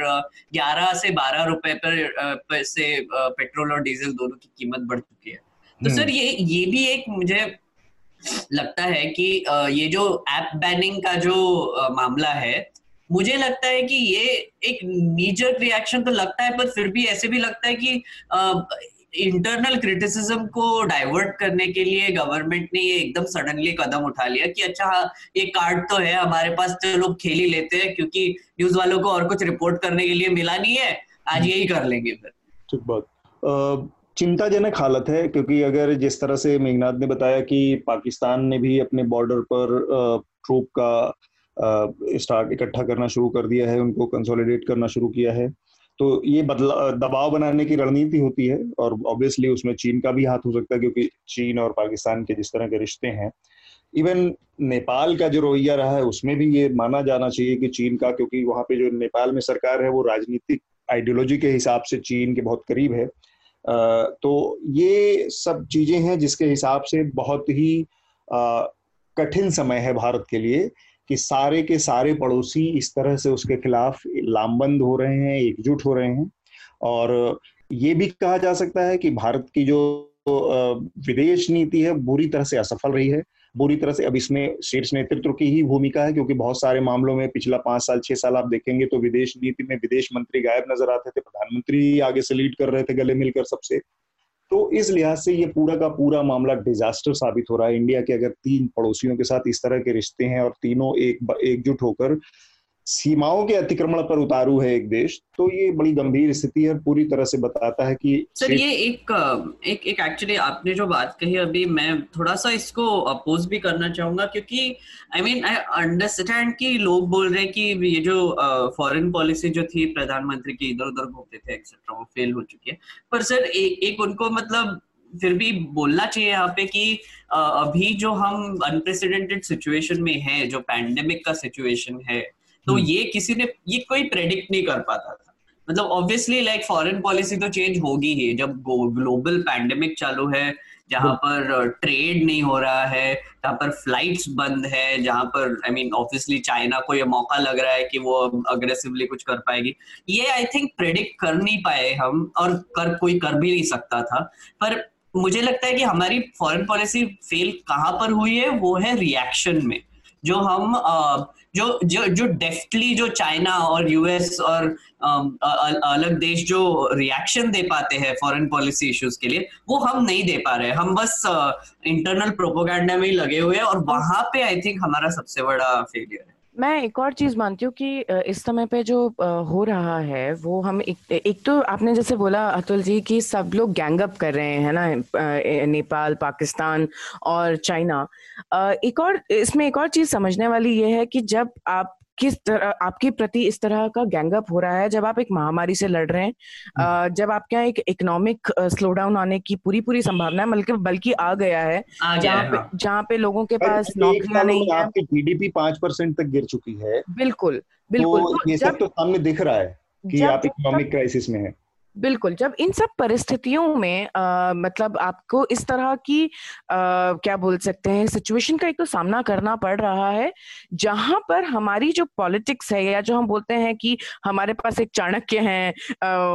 ग्यारह से बारह रुपए पर से पेट्रोल और डीजल दोनों की कीमत बढ़ चुकी है तो हम्म। सर ये ये भी एक मुझे लगता है कि ये जो ऐप बैनिंग का जो मामला है मुझे लगता है कि ये एक नीजर रिएक्शन तो लगता है पर फिर भी ऐसे भी लगता है कि इंटरनल क्रिटिसिज्म को डाइवर्ट करने के लिए गवर्नमेंट ने ये एकदम सडनली कदम उठा लिया कि अच्छा ये कार्ड तो है, हमारे पास तो लोग खेल ही लेते हैं, क्योंकि न्यूज़ वालों को और कुछ रिपोर्ट करने के लिए मिला नहीं है, आज यही कर लेंगे फिर। ठीक बात। चिंताजनक हालत है, क्योंकि अगर जिस तरह से मेघनाथ ने बताया कि पाकिस्तान ने भी अपने बॉर्डर पर ट्रूप का स्टार्ट इकट्ठा करना शुरू कर दिया है, उनको कंसोलिडेट करना शुरू किया है तो ये बदला, दबाव बनाने की रणनीति होती है और ऑब्वियसली उसमें चीन का भी हाथ हो सकता है क्योंकि चीन और पाकिस्तान के जिस तरह के रिश्ते हैं इवन नेपाल का जो रवैया रहा है उसमें भी ये माना जाना चाहिए कि चीन का क्योंकि वहाँ पे जो नेपाल में सरकार है वो राजनीतिक आइडियोलॉजी के हिसाब से चीन के बहुत करीब है। तो ये सब चीज़ें हैं जिसके हिसाब से बहुत ही कठिन समय है भारत के लिए। कि सारे के सारे पड़ोसी इस तरह से उसके खिलाफ लामबंद हो रहे हैं, एकजुट हो रहे हैं। और ये भी कहा जा सकता है कि भारत की जो विदेश नीति है, बुरी तरह से असफल रही है। बुरी तरह से अब इसमें शीर्ष नेतृत्व की ही भूमिका है, क्योंकि बहुत सारे मामलों में पिछला पाँच साल, छह साल आप देखेंगे तो विदेश नीति में विदेश मंत्री गायब नज़र आते थे, प्रधानमंत्री आगे से लीड कर रहे थे गले मिलकर सबसे। तो इस लिहाज से ये पूरा का पूरा मामला डिजास्टर साबित हो रहा है। इंडिया के अगर तीन पड़ोसियों के साथ इस तरह के रिश्ते हैं और तीनों एक एकजुट होकर सीमाओं के अतिक्रमण पर उतारू है एक देश तो ये बड़ी गंभीर स्थिति है पूरी तरह से बताता है कि सर ये एक एक एक एक्चुअली आपने जो बात कही अभी मैं थोड़ा सा इसको अपोज भी करना चाहूँगा क्योंकि आई मीन आई अंडरस्टैंड कि लोग बोल रहे हैं कि ये जो फॉरेन पॉलिसी जो थी प्रधानमंत्री की इधर उधर घूमते थे एक्सेट्रा वो फेल हो चुकी है। पर सर ए, एक उनको मतलब फिर भी बोलना चाहिए यहाँ पे कि अभी जो हम अनप्रेसिडेंटेड सिचुएशन में है जो पैंडेमिक का सिचुएशन है तो हम्म। ये किसी ने ये कोई प्रेडिक्ट नहीं कर पाता था। मतलब ऑब्वियसली लाइक फॉरेन पॉलिसी तो चेंज होगी ही। जब ग्लोबल पैंडेमिक चालू है जहाँ पर ट्रेड नहीं हो रहा है जहाँ पर फ्लाइट्स बंद है जहाँ पर आई मीन ऑब्वियसली चाइना को ये मौका लग रहा है कि वो अग्रेसिवली कुछ कर पाएगी। ये आई थिंक प्रेडिक्ट कर नहीं पाए हम और कर कोई कर भी नहीं सकता था। पर मुझे लगता है कि हमारी फॉरेन पॉलिसी फेल कहाँ पर हुई है वो है रिएक्शन में। जो हम जो जो जो डेफ्टली जो चाइना और यूएस और अलग देश जो रिएक्शन दे पाते हैं फॉरेन पॉलिसी इश्यूज़ के लिए, वो हम नहीं दे पा रहे हम बस इंटरनल प्रोपोगंडा में ही लगे हुए हैं और वहाँ पे आई थिंक हमारा सबसे बड़ा फेलियर है। मैं एक और चीज़ मानती हूँ कि इस समय पे जो हो रहा है, वो हम एक एक तो आपने जैसे बोला अतुल जी कि सब लोग गैंगअप कर रहे हैं ना? नेपाल, पाकिस्तान और चाइना। एक और, इसमें एक और चीज़ समझने वाली ये है कि जब आप किस तरह आपके प्रति इस तरह का गैंगअप हो रहा है जब आप एक महामारी से लड़ रहे हैं? हम्म। जब आपके यहाँ एक इकोनॉमिक स्लो डाउन आने की पूरी पूरी संभावना है बल्कि बल्कि आ गया है जहाँ पे हाँ। जहाँ पे लोगों के पास नौकरियाँ नहीं है। आपकी जीडीपी पाँच परसेंट तक गिर चुकी है। बिल्कुल बिल्कुल। तो, तो ये सब तो सामने दिख रहा है कि आप इकोनॉमिक क्राइसिस में है। बिल्कुल जब इन सब परिस्थितियों में आ, मतलब आपको इस तरह की आ, क्या बोल सकते हैं सिचुएशन का एक तो सामना करना पड़ रहा है जहाँ पर हमारी जो पॉलिटिक्स है या जो हम बोलते हैं कि हमारे पास एक चाणक्य हैं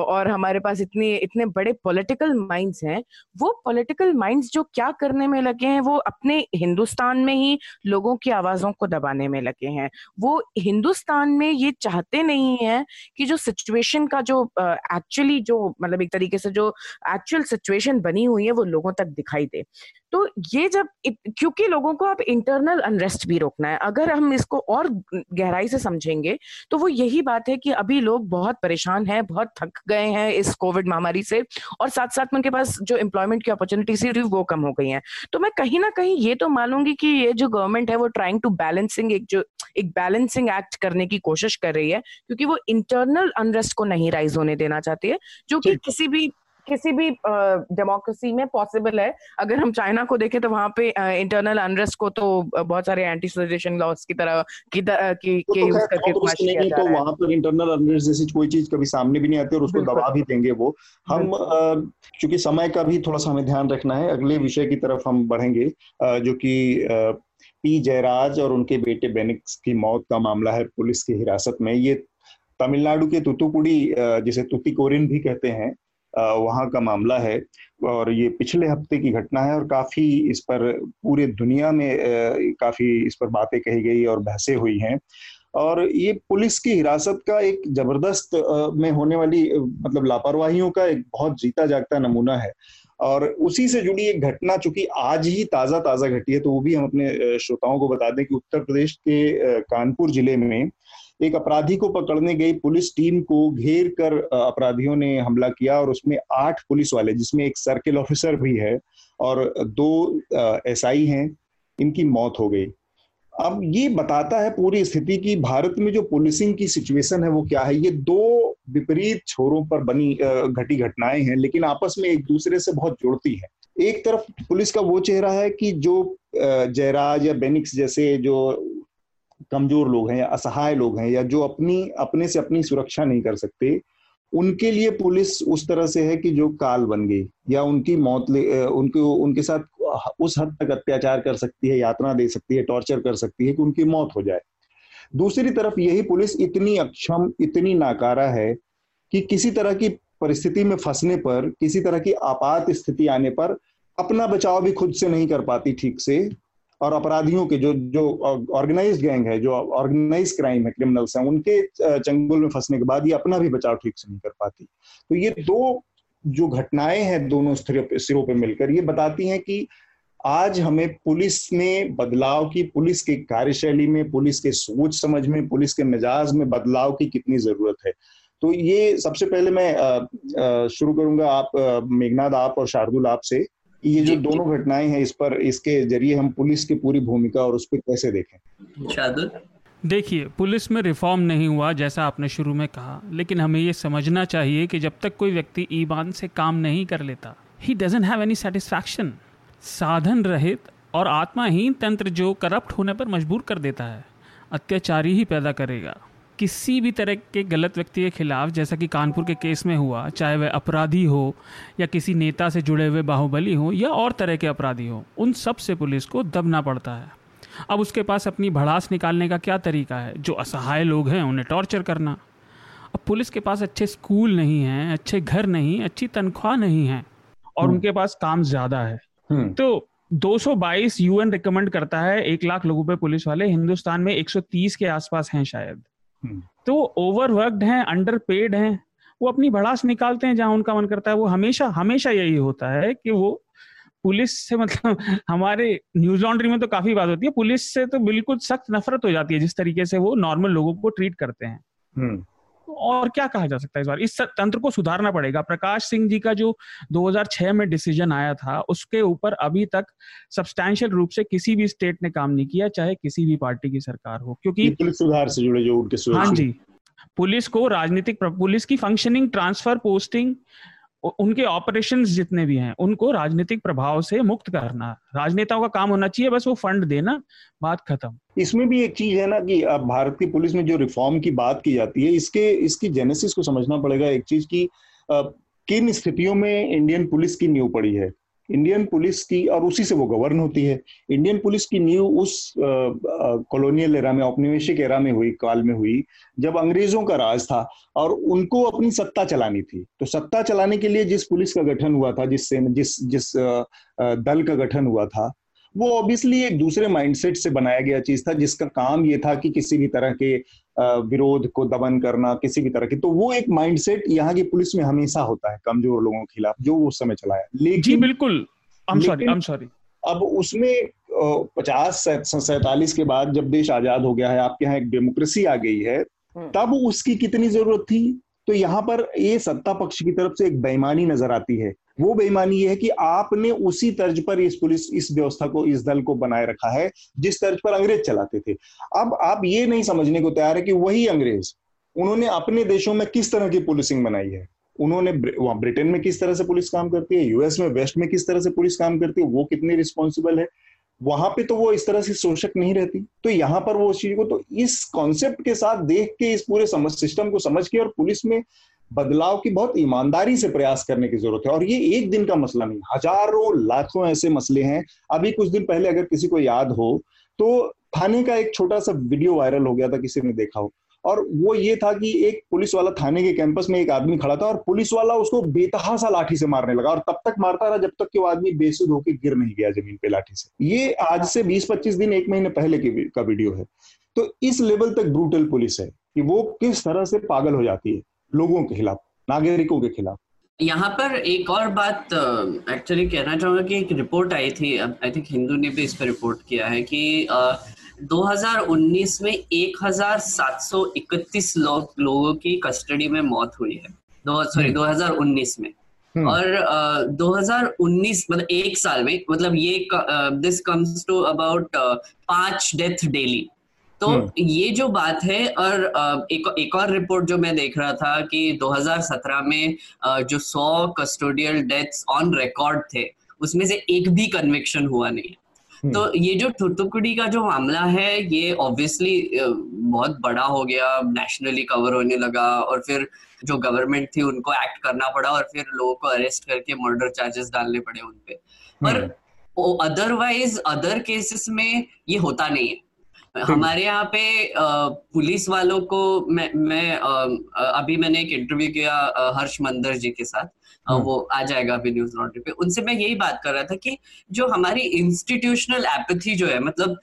और हमारे पास इतने इतने बड़े पॉलिटिकल माइंड्स हैं वो पॉलिटिकल माइंड्स जो क्या करने में लगे हैं वो अपने हिंदुस्तान में ही लोगों की आवाजों को दबाने में लगे हैं। वो हिंदुस्तान में ये चाहते नहीं है कि जो सिचुएशन का जो एक्चुअली जो मतलब एक तरीके से जो एक्चुअल सिचुएशन बनी हुई है, वो लोगों तक दिखाई दे। तो ये जब क्योंकि लोगों को अब इंटरनल अनरेस्ट भी रोकना है अगर हम इसको और गहराई से समझेंगे तो वो यही बात है कि अभी लोग बहुत परेशान हैं बहुत थक गए हैं इस कोविड महामारी से और साथ साथ में उनके पास जो एम्प्लॉयमेंट की अपॉर्चुनिटीज़ थी वो कम हो गई हैं। तो मैं कहीं ना कहीं ये तो मानूँगी कि ये जो गवर्नमेंट है वो ट्राइंग टू बैलेंसिंग एक जो एक बैलेंसिंग एक्ट करने की कोशिश कर रही है क्योंकि वो इंटरनल अनरेस्ट को नहीं राइज होने देना चाहती है जो कि किसी भी किसी भी डेमोक्रेसी में पॉसिबल है। अगर हम चाइना को देखें तो वहाँ पे इंटरनल अनरेस्ट को तो बहुत सारे एंटी सजेशन लॉस की तरह की तरह की तो के यूज़ करके नहीं तो वहाँ पर इंटरनल अनरेस्ट जैसी कोई चीज़ कभी सामने भी नहीं आती और उसको दबा भी देंगे वो। हम क्योंकि समय का भी थोड़ा सा हमें ध्यान रखना है अगले विषय की तरफ़ हम बढ़ेंगे जो कि पी जयराज और उनके बेटे बेनिक्स की मौत का मामला है पुलिस की हिरासत में। ये तमिलनाडु के तुतुकुड़ी जिसे तुतिकोरिन भी कहते हैं वहाँ का मामला है और ये पिछले हफ़्ते की घटना है और काफ़ी इस पर पूरे दुनिया में काफ़ी इस पर बातें कही गई और बहसें हुई हैं। और ये पुलिस की हिरासत का एक ज़बरदस्त में होने वाली मतलब लापरवाहियों का एक बहुत जीता जागता नमूना है। और उसी से जुड़ी एक घटना चूँकि आज ही ताज़ा ताज़ा घटी है तो वो भी हम अपने श्रोताओं को बता दें कि उत्तर प्रदेश के कानपुर ज़िले में एक अपराधी को पकड़ने गई पुलिस टीम को घेर कर अपराधियों ने हमला किया और उसमें आठ पुलिस वाले, जिसमें एक सर्किल ऑफिसर भी है और दो एसआई हैं, इनकी मौत हो गई। अब ये बताता है पूरी स्थिति की भारत में जो पुलिसिंग की सिचुएशन है वो क्या है? ये दो विपरीत छोरों पर बनी घटी घटनाएँ हैं, लेकिन आपस में एक दूसरे से बहुत जुड़ती है। एक तरफ़ पुलिस का वो चेहरा है कि जो जयराज या बेनिक्स जैसे जो कमज़ोर लोग हैं या असहाय लोग हैं या जो अपनी, अपने से अपनी सुरक्षा नहीं कर सकते, उनके लिए पुलिस उस तरह से है कि जो काल बन गई या उनकी मौत ले उनके उनके साथ उस हद तक अत्याचार कर सकती है, यातना दे सकती है, टॉर्चर कर सकती है कि उनकी मौत हो जाए। दूसरी तरफ़ यही पुलिस इतनी अक्षम, इतनी नाकारा है कि किसी तरह की परिस्थिति में फंसने पर, किसी तरह की आपात स्थिति आने पर अपना बचाव भी खुद से नहीं कर पाती ठीक से। और अपराधियों के जो जो ऑर्गेनाइज गैंग है, जो ऑर्गेनाइज क्राइम है क्रिमिनल्स हैं, उनके चंगुल में फंसने के बाद ये अपना भी बचाव ठीक से नहीं कर पाती। तो ये दो जो घटनाएँ हैं दोनों सिरों पे मिलकर, ये बताती हैं कि आज हमें पुलिस में बदलाव की, पुलिस के कार्यशैली में, पुलिस के सोच समझ में, पुलिस के मिजाज में बदलाव की कितनी ज़रूरत है। तो ये सबसे पहले मैं शुरू करूँगा। आप मेघनाथ आप और शार्दुल आप से ये जो दोनों घटनाएँ हैं इस पर इसके ज़रिए हम पुलिस की पूरी भूमिका और उस पर कैसे देखें? देखिए पुलिस में रिफॉर्म नहीं हुआ जैसा आपने शुरू में कहा लेकिन हमें ये समझना चाहिए कि जब तक कोई व्यक्ति ईमान से काम नहीं कर लेता he doesn't have any satisfaction साधन रहित और आत्माहीन तंत्र जो करप्ट होने पर मजबूर कर देता है अत्याचारी ही पैदा करेगा। किसी भी तरह के गलत व्यक्ति के खिलाफ जैसा कि कानपुर के केस में हुआ चाहे वह अपराधी हो या किसी नेता से जुड़े हुए बाहुबली हो या और तरह के अपराधी हो उन सबसे पुलिस को दबना पड़ता है अब उसके पास अपनी भड़ास निकालने का क्या तरीका है जो असहाय लोग हैं उन्हें टॉर्चर करना अब पुलिस के पास अच्छे स्कूल नहीं हैं अच्छे घर नहीं अच्छी तनख्वाह नहीं है और हम्म। उनके पास काम ज़्यादा है हम्म। तो 222 यूएन रिकमेंड करता है एक लाख लोगों पे पुलिस वाले हिंदुस्तान में 130 के आसपास हैं शायद। तो ओवरवर्कड हैं अंडर पेड हैं वो अपनी भड़ास निकालते हैं जहाँ उनका मन करता है। वो हमेशा हमेशा यही होता है कि वो पुलिस से मतलब हमारे न्यूज़ लॉन्ड्री में तो काफ़ी बात होती है। पुलिस से तो बिल्कुल सख्त नफरत हो जाती है जिस तरीके से वो नॉर्मल लोगों को ट्रीट करते हैं। और क्या कहा जा सकता है इस बार? इस तंत्र को सुधारना पड़ेगा। प्रकाश सिंह जी का जो 2006 में डिसीज़न आया था उसके ऊपर अभी तक सब्सटैंशियल रूप से किसी भी स्टेट ने काम नहीं किया चाहे किसी भी पार्टी की सरकार हो क्योंकि सुधार से जुड़े जो उनके हाँ जी। पुलिस को राजनीतिक पुलिस की फंक्शनिंग ट्रांसफ़र पोस्टिंग उनके ऑपरेशन जितने भी हैं, उनको राजनीतिक प्रभाव से मुक्त करना। राजनेताओं का काम होना चाहिए, बस वो फंड देना, बात खत्म। इसमें भी एक चीज़ है ना कि अब भारत की पुलिस में जो रिफॉर्म की बात की जाती है, इसके, इसकी जेनेसिस को समझना पड़ेगा एक चीज़ की किन स्थितियों में इंडियन पुलिस की नींव पड़ी है। इंडियन पुलिस की, और उसी से वो गवर्न होती है। इंडियन पुलिस की नींव उस कॉलोनियल एरा में, औपनिवेशिक एरा में हुई, काल में हुई, जब अंग्रेज़ों का राज था, और उनको अपनी सत्ता चलानी थी। तो सत्ता चलाने के लिए जिस पुलिस का गठन हुआ था, जिस जिस जिस दल का गठन हुआ था वो ऑब्वियसली एक दूसरे माइंडसेट से बनाया गया चीज़ था जिसका काम ये था कि किसी भी तरह के विरोध को दमन करना किसी भी तरह की तो वो एक माइंडसेट यहाँ की पुलिस में हमेशा होता है कमज़ोर लोगों के खिलाफ जो उस समय चलाया। लेकिन जी बिल्कुल सॉरी अब उसमें पचास सैतालीस के बाद जब देश आज़ाद हो गया है आपके यहाँ एक डेमोक्रेसी आ गई है हम्म। तब उसकी कितनी ज़रूरत थी? तो यहाँ पर ये सत्ता पक्ष की तरफ़ से एक बेईमानी नज़र आती है। वो बेईमानी ये है कि आपने उसी तर्ज पर इस पुलिस, इस व्यवस्था को, इस दल को बनाए रखा है, जिस तर्ज पर अंग्रेज़ चलाते थे। अब आप ये नहीं समझने को तैयार है कि वही अंग्रेज़, उन्होंने अपने देशों में किस तरह की पुलिसिंग बनाई है? उन्होंने वहाँ ब्रिटेन में किस तरह से पुलिस काम करती है? यूएस में, वेस्ट में किस तरह से पुलिस काम करती है? वो कितनी रिस्पॉन्सिबल है? वहाँ पे तो वो इस तरह से शोषक नहीं रहती। तो यहाँ पर वो उस चीज़ को तो इस कॉन्सेप्ट के साथ देख के इस पूरे समझ, सिस्टम को समझ के और पुलिस में बदलाव की बहुत ईमानदारी से प्रयास करने की ज़रूरत है। और ये एक दिन का मसला नहीं, हज़ारों, लाखों ऐसे मसले हैं। अभी कुछ दिन पहले अगर किसी को याद हो तो थाने का एक छोटा सा वीडियो वायरल हो गया था, किसी ने देखा हो। और वो ये था कि एक पुलिस वाला थाने के कैंपस में एक आदमी खड़ा था और पुलिस वाला उसको बेतहासा लाठी से मारने लगा और तब तक मारता रहा जब तक कि वो आदमी बेसुध होकर गिर नहीं गया ज़मीन पे लाठी से। ये आज से 20-25 दिन, एक महीने पहले की का वीडियो है। तो इस लेवल तक ब्रूटल पुलिस है कि वो किस तरह से पागल हो जाती है। लोगों के खिलाफ नागरिकों के खिलाफ। यहाँ पर एक और बात एक्चुअली uh, कहना चाहूँगा कि एक रिपोर्ट आई थी आई थिंक हिंदू ने भी इस पर रिपोर्ट किया है कि uh, 2019 में 1731 लोग लोगों की कस्टडी में मौत हुई है दो सॉरी 2019 में। हम्म। और uh, 2019 मतलब एक साल में मतलब ये दिस कम्स टू अबाउट पाँच डेथ डेली तो हम्म। ये जो बात है और एक एक और रिपोर्ट जो मैं देख रहा था कि 2017 में जो 100 कस्टोडियल डेथ्स ऑन रिकॉर्ड थे उसमें से एक भी कन्विक्शन हुआ नहीं हम्म। तो ये जो थुतुकड़ी का जो मामला है ये ऑब्वियसली बहुत बड़ा हो गया नेशनली कवर होने लगा और फिर जो गवर्नमेंट थी उनको एक्ट करना पड़ा और फिर लोगों को अरेस्ट करके मर्डर चार्जेस डालने पड़े उनपे पर अदरवाइज़ अदर केसेस में ये होता नहीं है हमारे यहाँ पे पुलिस वालों को मैं मैं अभी मैंने एक इंटरव्यू किया हर्ष मंदर जी के साथ हम्म। वो आ जाएगा अभी न्यूज़ लॉन्ड्री पे। उनसे मैं यही बात कर रहा था कि जो हमारी इंस्टीट्यूशनल एपथी जो है मतलब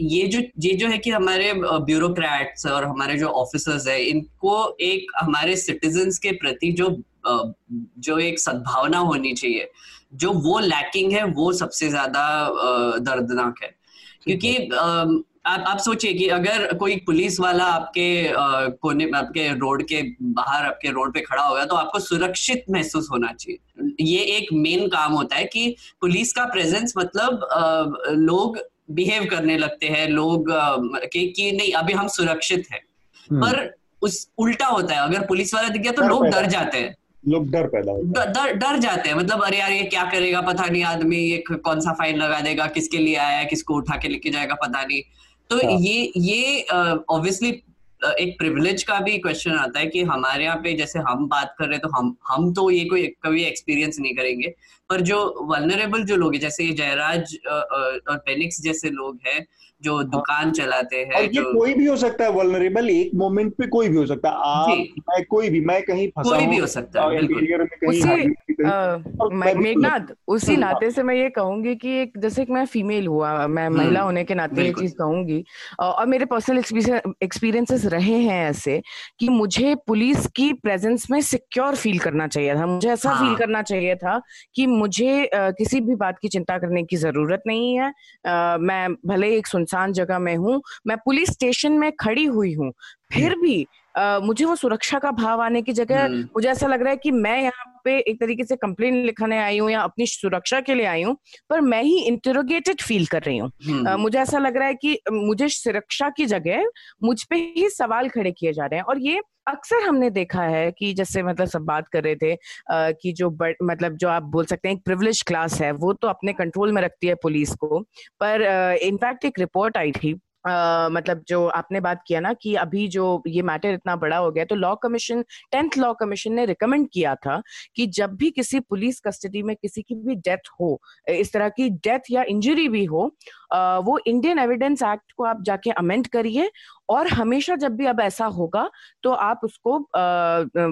ये जो ये जो है कि हमारे ब्यूरोक्रेट्स और हमारे जो ऑफिसर्स है इनको एक हमारे सिटीजन के प्रति जो जो एक सद्भावना होनी चाहिए जो वो लैकिंग है वो सबसे ज़्यादा दर्दनाक है। क्योंकि आप आप सोचिए कि अगर कोई पुलिस वाला आपके कोने आपके रोड के बाहर आपके रोड पे खड़ा होगा तो आपको सुरक्षित महसूस होना चाहिए। ये एक मेन काम होता है कि पुलिस का प्रेजेंस मतलब आ, लोग बिहेव करने लगते हैं लोग कि, कि नहीं अभी हम सुरक्षित हैं। हम्म। पर उस उल्टा होता है अगर पुलिस वाला दिख गया तो लोग डर जाते हैं। लोग डर पैदा होता डर डर जाते हैं मतलब अरे यार ये क्या करेगा पता नहीं आदमी ये कौन सा फाइन लगा देगा किसके लिए आया है किसको उठा के लेके जाएगा पता नहीं। तो हाँ. ये ये ऑब्वियसली एक प्रिविलेज का भी क्वेश्चन आता है कि हमारे यहाँ पे जैसे हम बात कर रहे हैं तो हम हम तो ये कोई कभी एक्सपीरियंस नहीं करेंगे पर जो वनरेबल जो लोग हैं जैसे जयराज और पेनिक्स जैसे लोग हैं जो हाँ। दुकान चलाते हैं और ये जो... कोई भी हो सकता है वल्नरेबल एक मोमेंट पे कोई भी हो सकता है। आप मैं कोई भी मैं कहीं फंसा कोई भी हो सकता है बिल्कुल। मेघनाथ उसी नाते से मैं ये कहूँगी कि एक जैसे कि मैं फीमेल हुआ मैं हम्म, महिला होने के नाते ये चीज़ कहूँगी। और मेरे पर्सनल एक्सपीरियंसेस रहे हैं ऐसे कि मुझे पुलिस की प्रेजेंस में सिक्योर फील करना चाहिए था। मुझे ऐसा हाँ. फील करना चाहिए था कि मुझे किसी भी बात की चिंता करने की ज़रूरत नहीं है। मैं भले एक सुनसान जगह में हूँ मैं पुलिस स्टेशन में खड़ी हुई हूँ फिर भी Uh, मुझे वो सुरक्षा का भाव आने की जगह हम्म। मुझे ऐसा लग रहा है कि मैं यहाँ पे एक तरीके से कंप्लेन लिखाने आई हूँ या अपनी सुरक्षा के लिए आई हूँ पर मैं ही इंटरोगेटेड फील कर रही हूँ। uh, मुझे ऐसा लग रहा है कि मुझे सुरक्षा की जगह मुझ पे ही सवाल खड़े किए जा रहे हैं और ये अक्सर हमने देखा है कि जैसे मतलब सब बात कर रहे थे आ, कि जो बड़, मतलब जो आप बोल सकते हैं एक प्रिविलेज क्लास है वो तो अपने कंट्रोल में रखती है पुलिस को। पर इनफैक्ट एक रिपोर्ट आई थी Uh, मतलब जो आपने बात किया ना कि अभी जो ये मैटर इतना बड़ा हो गया तो law commission tenth law commission ने रिकमेंड किया था कि जब भी किसी पुलिस कस्टडी में किसी की भी डेथ हो इस तरह की डेथ या इंजरी भी हो uh, वो इंडियन एविडेंस एक्ट को आप जाके अमेंड करिए और हमेशा जब भी अब ऐसा होगा तो आप उसको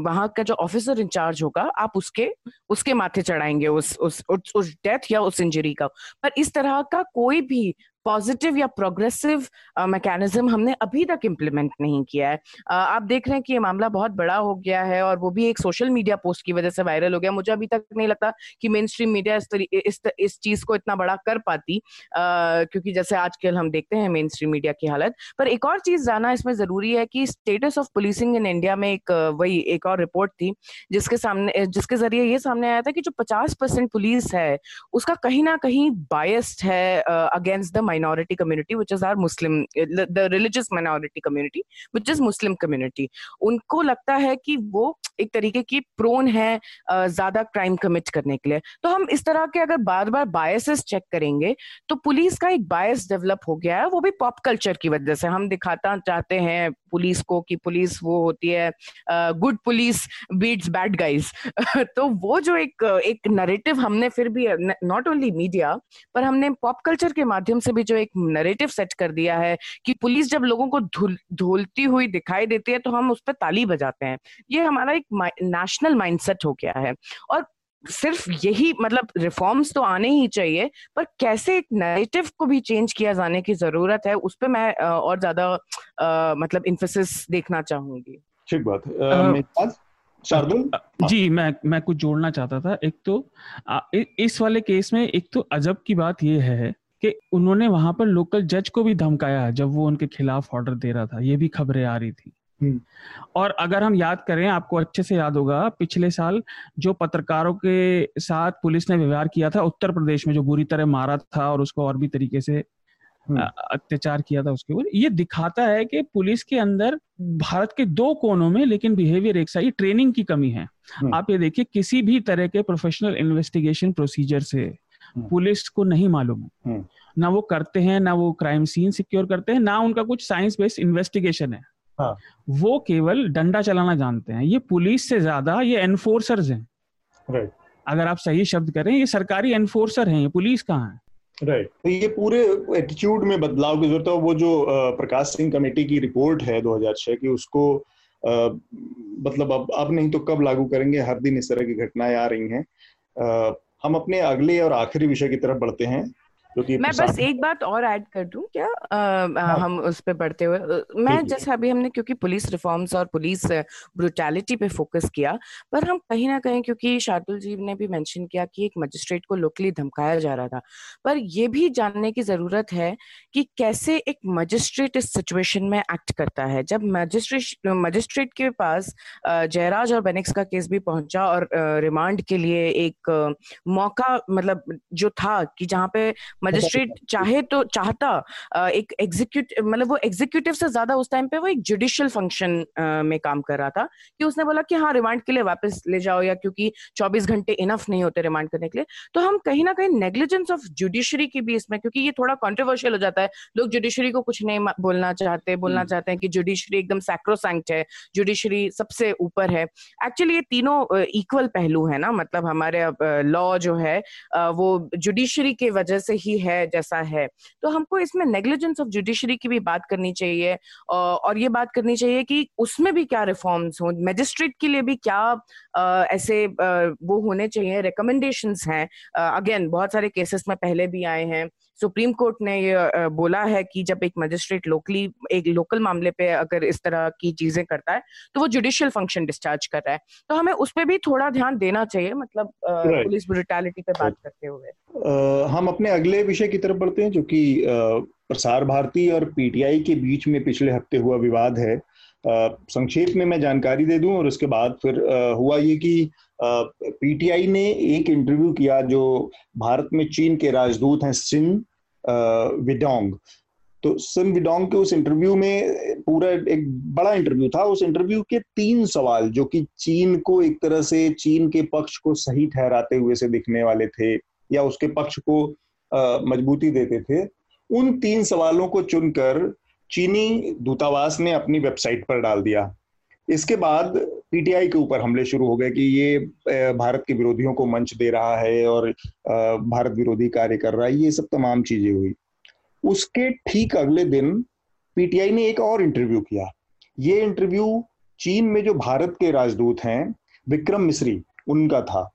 वहाँ का जो ऑफिसर इंचार्ज होगा, आप उसके उसके माथे चढ़ाएँगे उस उस उस डेथ या उस इंजरी का। पर इस तरह का कोई भी पॉजिटिव या प्रोग्रेसिव मैकेनिज्म हमने अभी तक इम्प्लीमेंट नहीं किया है। आप देख रहे हैं कि ये मामला बहुत बड़ा हो गया है और वो भी एक सोशल मीडिया पोस्ट की वजह से वायरल हो गया। मुझे अभी तक नहीं लगता कि मेन स्ट्रीम मीडिया इस इस इस चीज़ को इतना बड़ा कर पाती uh, क्योंकि जैसे आजकल हम देखते हैं मेन स्ट्रीम मीडिया की हालत। पर एक और चीज़ जानना इसमें ज़रूरी है कि status of policing in India में एक वही एक और रिपोर्ट थी जिसके सामने जिसके ज़रिए ये सामने आया था कि जो पचास परसेंट पुलिस है उसका कहीं ना कहीं बायस्ड है against the minority community, which is our muslim the religious minority community, which is muslim community. उनको लगता है कि वो एक तरीके की प्रोन है ज़्यादा क्राइम कमिट करने के लिए। तो हम इस तरह के अगर बार बार बायसेस चेक करेंगे तो पुलिस का एक बायस डेवलप हो गया है, वो भी पॉप कल्चर की वजह से। हम दिखाता चाहते हैं पुलिस को कि पुलिस वो होती है good police beats bad guys तो वो जो एक एक नरेटिव हमने फिर भी नॉट ओनली मीडिया पर हमने पॉप कल्चर के माध्यम से भी जो एक नरेटिव सेट कर दिया है कि पुलिस जब लोगों को धुलती हुई दिखाई देती है तो हम उस पर ताली बजाते हैं। ये हमारा एक नेशनल माइंडसेट हो गया है। और सिर्फ़ यही मतलब रिफॉर्म्स तो आने ही चाहिए पर कैसे एक नैरेटिव को भी चेंज किया जाने की ज़रूरत है उस पर मैं और ज़्यादा मतलब इन्फोसिस देखना चाहूँगी। ठीक बात शार्दुल? जी मैं मैं कुछ जोड़ना चाहता था। एक तो इस वाले केस में एक तो अजब की बात यह है कि उन्होंने वहाँ पर लोकल जज को भी धमकाया जब वो उनके खिलाफ ऑर्डर दे रहा था ये भी खबरें आ रही थी हम्म। और अगर हम याद करें आपको अच्छे से याद होगा पिछले साल जो पत्रकारों के साथ पुलिस ने व्यवहार किया था उत्तर प्रदेश में जो बुरी तरह मारा था और उसको और भी तरीके से हम्म। अत्याचार किया था उसके ऊपर ये दिखाता है कि पुलिस के अंदर भारत के दो कोनों में लेकिन बिहेवियर एक सही ट्रेनिंग की कमी है हम्म। आप ये देखिए किसी भी तरह के प्रोफेशनल इन्वेस्टिगेशन प्रोसीजर से पुलिस को नहीं मालूम है। ना वो करते हैं ना वो क्राइम सीन सिक्योर करते हैं ना उनका कुछ साइंस बेस्ड इन्वेस्टिगेशन है। हाँ. वो केवल डंडा चलाना जानते हैं। ये पुलिस से ज़्यादा ये एनफोर्सर्स हैं। राइट अगर आप सही शब्द करें ये सरकारी एनफोर्सर हैं ये पुलिस कहाँ है? Right right. तो ये पूरे एटीट्यूड में बदलाव की ज़रूरत है वो जो प्रकाश सिंह कमेटी की रिपोर्ट है 2006 की उसको आ, मतलब अब अब नहीं तो कब लागू करेंगे? हर दिन इस तरह की घटनाएँ आ रही हैं। हम अपने अगले और आखिरी विषय की तरफ़ बढ़ते हैं। मैं बस एक बात और ऐड कर दूँ क्या? आ, हाँ. हम उस पर बढ़ते हुए मैं जैसे अभी हमने क्योंकि पुलिस रिफॉर्म्स और पुलिस ब्रुटैलिटी पे फोकस किया पर हम कहीं ना कहीं क्योंकि शार्दुल जी ने भी मेंशन किया कि एक मजिस्ट्रेट को लोकली धमकाया जा रहा था पर यह भी जानने की ज़रूरत है कि कैसे एक मजिस्ट्रेट इस सिचुएशन में एक्ट करता है। जब मजिस्ट्रेट मजिस्ट्रेट के पास जयराज और बेनिक्स का केस भी पहुँचा और रिमांड के लिए एक मौका मतलब जो था कि जहाँ पे मजिस्ट्रेट चाहे तो चाहता एक एग्जीक्यूट मतलब वो एग्जीक्यूटिव से ज़्यादा उस टाइम पे वो एक जुडिशियल फ़ंक्शन में काम कर रहा था कि उसने बोला कि हाँ रिमांड के लिए वापस ले जाओ या क्योंकि 24 घंटे इनफ नहीं होते रिमांड करने के लिए। तो हम कहीं ना कहीं नेग्लिजेंस ऑफ़ जुडिशरी की भी इसमें क्योंकि ये थोड़ा कॉन्ट्रोवर्शियल हो जाता है। लोग जुडिशरी को कुछ नहीं बोलना चाहते बोलना हम्म। चाहते हैं कि जुडिशरी एकदम सैक्रोसैंक्ट है जुडिशरी सबसे ऊपर है। एक्चुअली ये तीनों इक्वल पहलू है ना मतलब हमारे लॉ जो है वो जुडिशरी के वजह से ही है जैसा है। तो हमको इसमें नेग्लिजेंस ऑफ़ जुडिशरी की भी बात करनी चाहिए और ये बात करनी चाहिए कि उसमें भी क्या रिफॉर्म्स हों मजिस्ट्रेट के लिए भी क्या ऐसे वो होने चाहिए रिकमेंडेशन हैं। अगेन बहुत सारे केसेस में पहले भी आए हैं। सुप्रीम कोर्ट ने ये बोला है कि जब एक मजिस्ट्रेट लोकली एक लोकल मामले पे अगर इस तरह की चीज़ें करता है तो वो जुडिशियल फ़ंक्शन डिस्चार्ज कर रहा है। तो हमें उस पर भी थोड़ा ध्यान देना चाहिए मतलब पुलिस ब्रिटेलिटी पे बात करते हुए। हम अपने अगले विषय की तरफ़ बढ़ते हैं जो कि प्रसार भारती और पीटीआई के बीच में पिछले हफ़्ते हुआ विवाद है। संक्षेप में मैं जानकारी दे दूँ और उसके बाद फिर हुआ ये कि पीटीआई ने एक इंटरव्यू किया जो भारत में चीन के राजदूत हैं सिन विडोंग। तो सिन विडोंग के उस इंटरव्यू में पूरा एक बड़ा इंटरव्यू था। उस इंटरव्यू के तीन सवाल, जो कि चीन को एक तरह से, चीन के पक्ष को सही ठहराते हुए से दिखने वाले थे या उसके पक्ष को मजबूती देते थे, उन तीन सवालों को चुनकर चीनी दूतावास ने अपनी वेबसाइट पर डाल दिया। इसके बाद पीटीआई के ऊपर हमले शुरू हो गए कि ये भारत के विरोधियों को मंच दे रहा है और भारत विरोधी कार्य कर रहा है, ये सब तमाम चीज़ें हुई। उसके ठीक अगले दिन पीटीआई ने एक और इंटरव्यू किया। ये इंटरव्यू चीन में जो भारत के राजदूत हैं, विक्रम मिश्री, उनका था।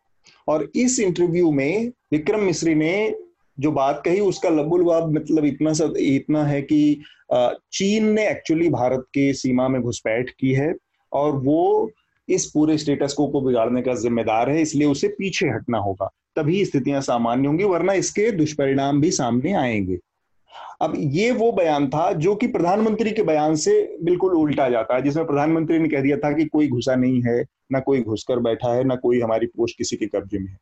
और इस इंटरव्यू में विक्रम मिश्री ने जो बात कही, उसका लबुलवाब मतलब इतना सब इतना है कि चीन ने एक्चुअली भारत के सीमा में घुसपैठ की है। और वो इस पूरे स्टेटस को, को बिगाड़ने का जिम्मेदार है इसलिए उसे पीछे हटना होगा। तभी स्थितियाँ सामान्य होंगी वरना इसके दुष्परिणाम भी सामने आएँगे। अब ये वो बयान था जो कि प्रधानमंत्री के बयान से बिल्कुल उल्टा जाता है जिसमें प्रधानमंत्री ने कह दिया था कि कोई घुसा नहीं है ना कोई घुसकर बैठा है ना कोई हमारी पोस्ट किसी के कब्जे में है।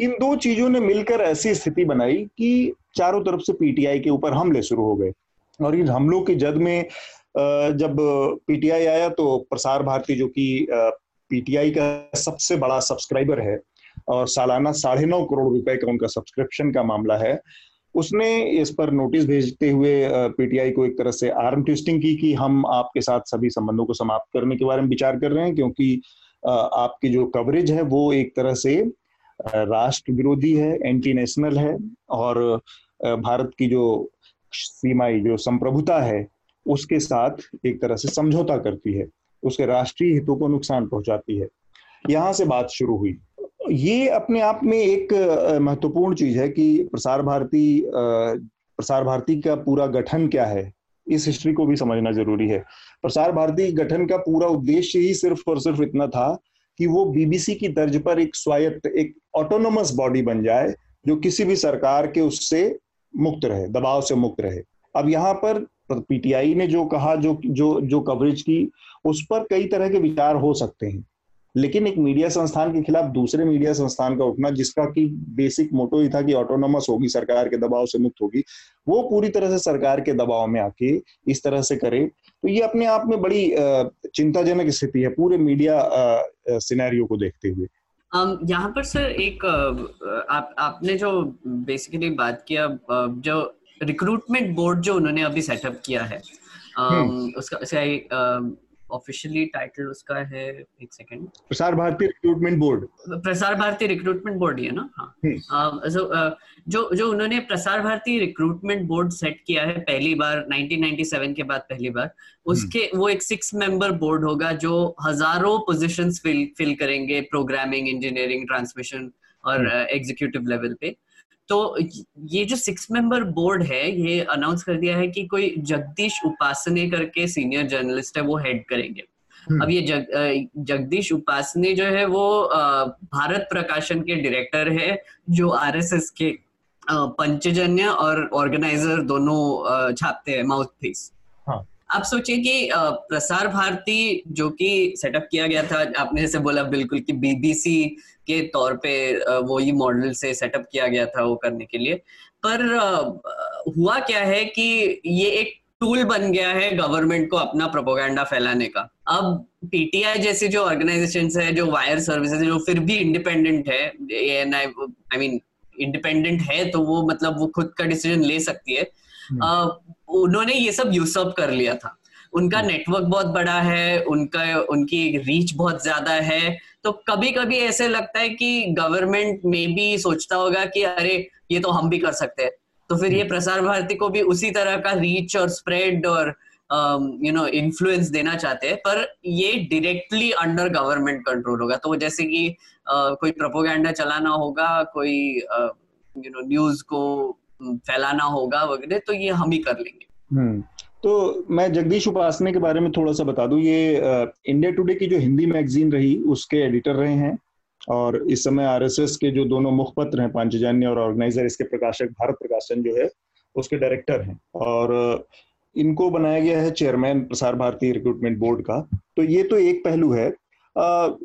इन दो चीज़ों ने मिलकर ऐसी स्थिति बनाई कि चारों तरफ़ से पीटीआई के ऊपर हमले शुरू हो गए। और इन हमलों की जद में जब पीटीआई आया तो प्रसार भारती जो कि पीटीआई का सबसे बड़ा सब्सक्राइबर है और सालाना साढ़े नौ करोड़ रुपए का उनका सब्सक्रिप्शन का मामला है। उसने इस पर नोटिस भेजते हुए पीटीआई को एक तरह से आर्म ट्विस्टिंग की कि हम आपके साथ सभी संबंधों को समाप्त करने के बारे में विचार कर रहे हैं क्योंकि आपकी जो कवरेज है वो एक तरह से राष्ट्र विरोधी है, एंटी नेशनल है और भारत की जो सीमाई, जो संप्रभुता है उसके साथ एक तरह से समझौता करती है, उसके राष्ट्रीय हितों को नुकसान पहुंचाती है। यहाँ से बात शुरू हुई। ये अपने आप में एक महत्वपूर्ण चीज़ है कि प्रसार भारती प्रसार भारती का पूरा गठन क्या है, इस हिस्ट्री को भी समझना ज़रूरी है। प्रसार भारती गठन का पूरा उद्देश्य ही सिर्फ़ और सिर्फ़ इतना था कि वो बीबीसी की तर्ज पर एक स्वायत्त, एक ऑटोनोमस बॉडी बन जाए, जो किसी भी सरकार के उससे मुक्त रहे, दबाव से मुक्त रहे। अब यहाँ पर पीटीआई ने जो कहा, जो जो जो कवरेज की, उस पर कई तरह के विचार हो सकते हैं। लेकिन एक मीडिया संस्थान के खिलाफ दूसरे मीडिया संस्थान का उठना, जिसका कि बेसिक मोटो ही था कि ऑटोनोमस होगी, सरकार के दबाव से मुक्त होगी, वो पूरी तरह से सरकार के दबाव में आके इस तरह से करे। तो ये अपने आप में बड़ी चिंताजनक स्थिति है पूरे मीडिया सिनेरियो को देखते हुए। यहाँ पर सर एक आप, आपने जो बेसिकली बात किया जो रिक्रूटमेंट बोर्ड जो उन्होंने अभी सेटअप किया है um, उसका ऑफिशियली टाइटल उसका है एक second Prasar Bharati recruitment board Prasar Bharati recruitment board ही है ना? हाँ। uh, जो जो उन्होंने Prasar Bharati recruitment board set किया है पहली बार 1997 के बाद पहली बार उसके हम्म। वो एक सिक्स मेंबर बोर्ड होगा जो हज़ारों पोजीशंस फिल फिल करेंगे प्रोग्रामिंग इंजीनियरिंग ट्रांसमिशन और एग्जीक्यूटिव हम्म। लेवल uh, पे। तो ये जो सिक्स मेंबर बोर्ड है ये अनाउंस कर दिया है कि कोई जगदीश उपासने करके सीनियर जर्नलिस्ट है वो हेड करेंगे हम्म। अब ये जग, जगदीश उपासने जो है वो भारत प्रकाशन के डायरेक्टर है जो आरएसएस के पंचजन्य और ऑर्गेनाइजर दोनों छापते हैं माउथ पीस आप सोचिए कि प्रसार भारती जो कि सेटअप किया गया था, आपने जैसे बोला बिल्कुल कि बीबीसी के तौर पे वो ही मॉडल से सेटअप किया गया था वो करने के लिए। पर हुआ क्या है कि ये एक टूल बन गया है गवर्नमेंट को अपना प्रोपोगंडा फैलाने का। अब पीटीआई जैसी जो ऑर्गेनाइजेशन है, जो वायर सर्विसेज़ जो फिर भी इंडिपेंडेंट है आई मीन इंडिपेंडेंट है तो वो मतलब वो खुद का डिसीज़न ले सकती है। उन्होंने ये सब यूसअप कर लिया था। उनका नेटवर्क हम्म। बहुत बड़ा है उनका उनकी रीच बहुत ज़्यादा है। तो कभी कभी ऐसे लगता है कि गवर्नमेंट में भी सोचता होगा कि अरे ये तो हम भी कर सकते हैं। तो फिर ये हम्म। प्रसार भारती को भी उसी तरह का रीच और स्प्रेड और यू नो इन्फ्लुएंस देना चाहते हैं। पर ये डायरेक्टली अंडर गवर्नमेंट कंट्रोल होगा। तो जैसे कि uh, कोई प्रोपोगंडा चलाना होगा कोई यू नो न्यूज़ को फैलाना होगा वगैरह तो ये हम ही कर लेंगे। हम्म तो मैं जगदीश उपासने के बारे में थोड़ा सा बता दूँ, ये इंडिया टुडे की जो हिंदी मैगजीन रही, उसके एडिटर रहे हैं, और इस समय आरएसएस के जो दोनों मुखपत्र हैं, पांचजन्य और ऑर्गेनाइजर, इसके प्रकाशक, भारत प्रकाशन जो है, उसके डायरेक्टर हैं, और इनको बनाया गया है chairman Prasar Bharati recruitment board का। तो ये तो एक पहलू है।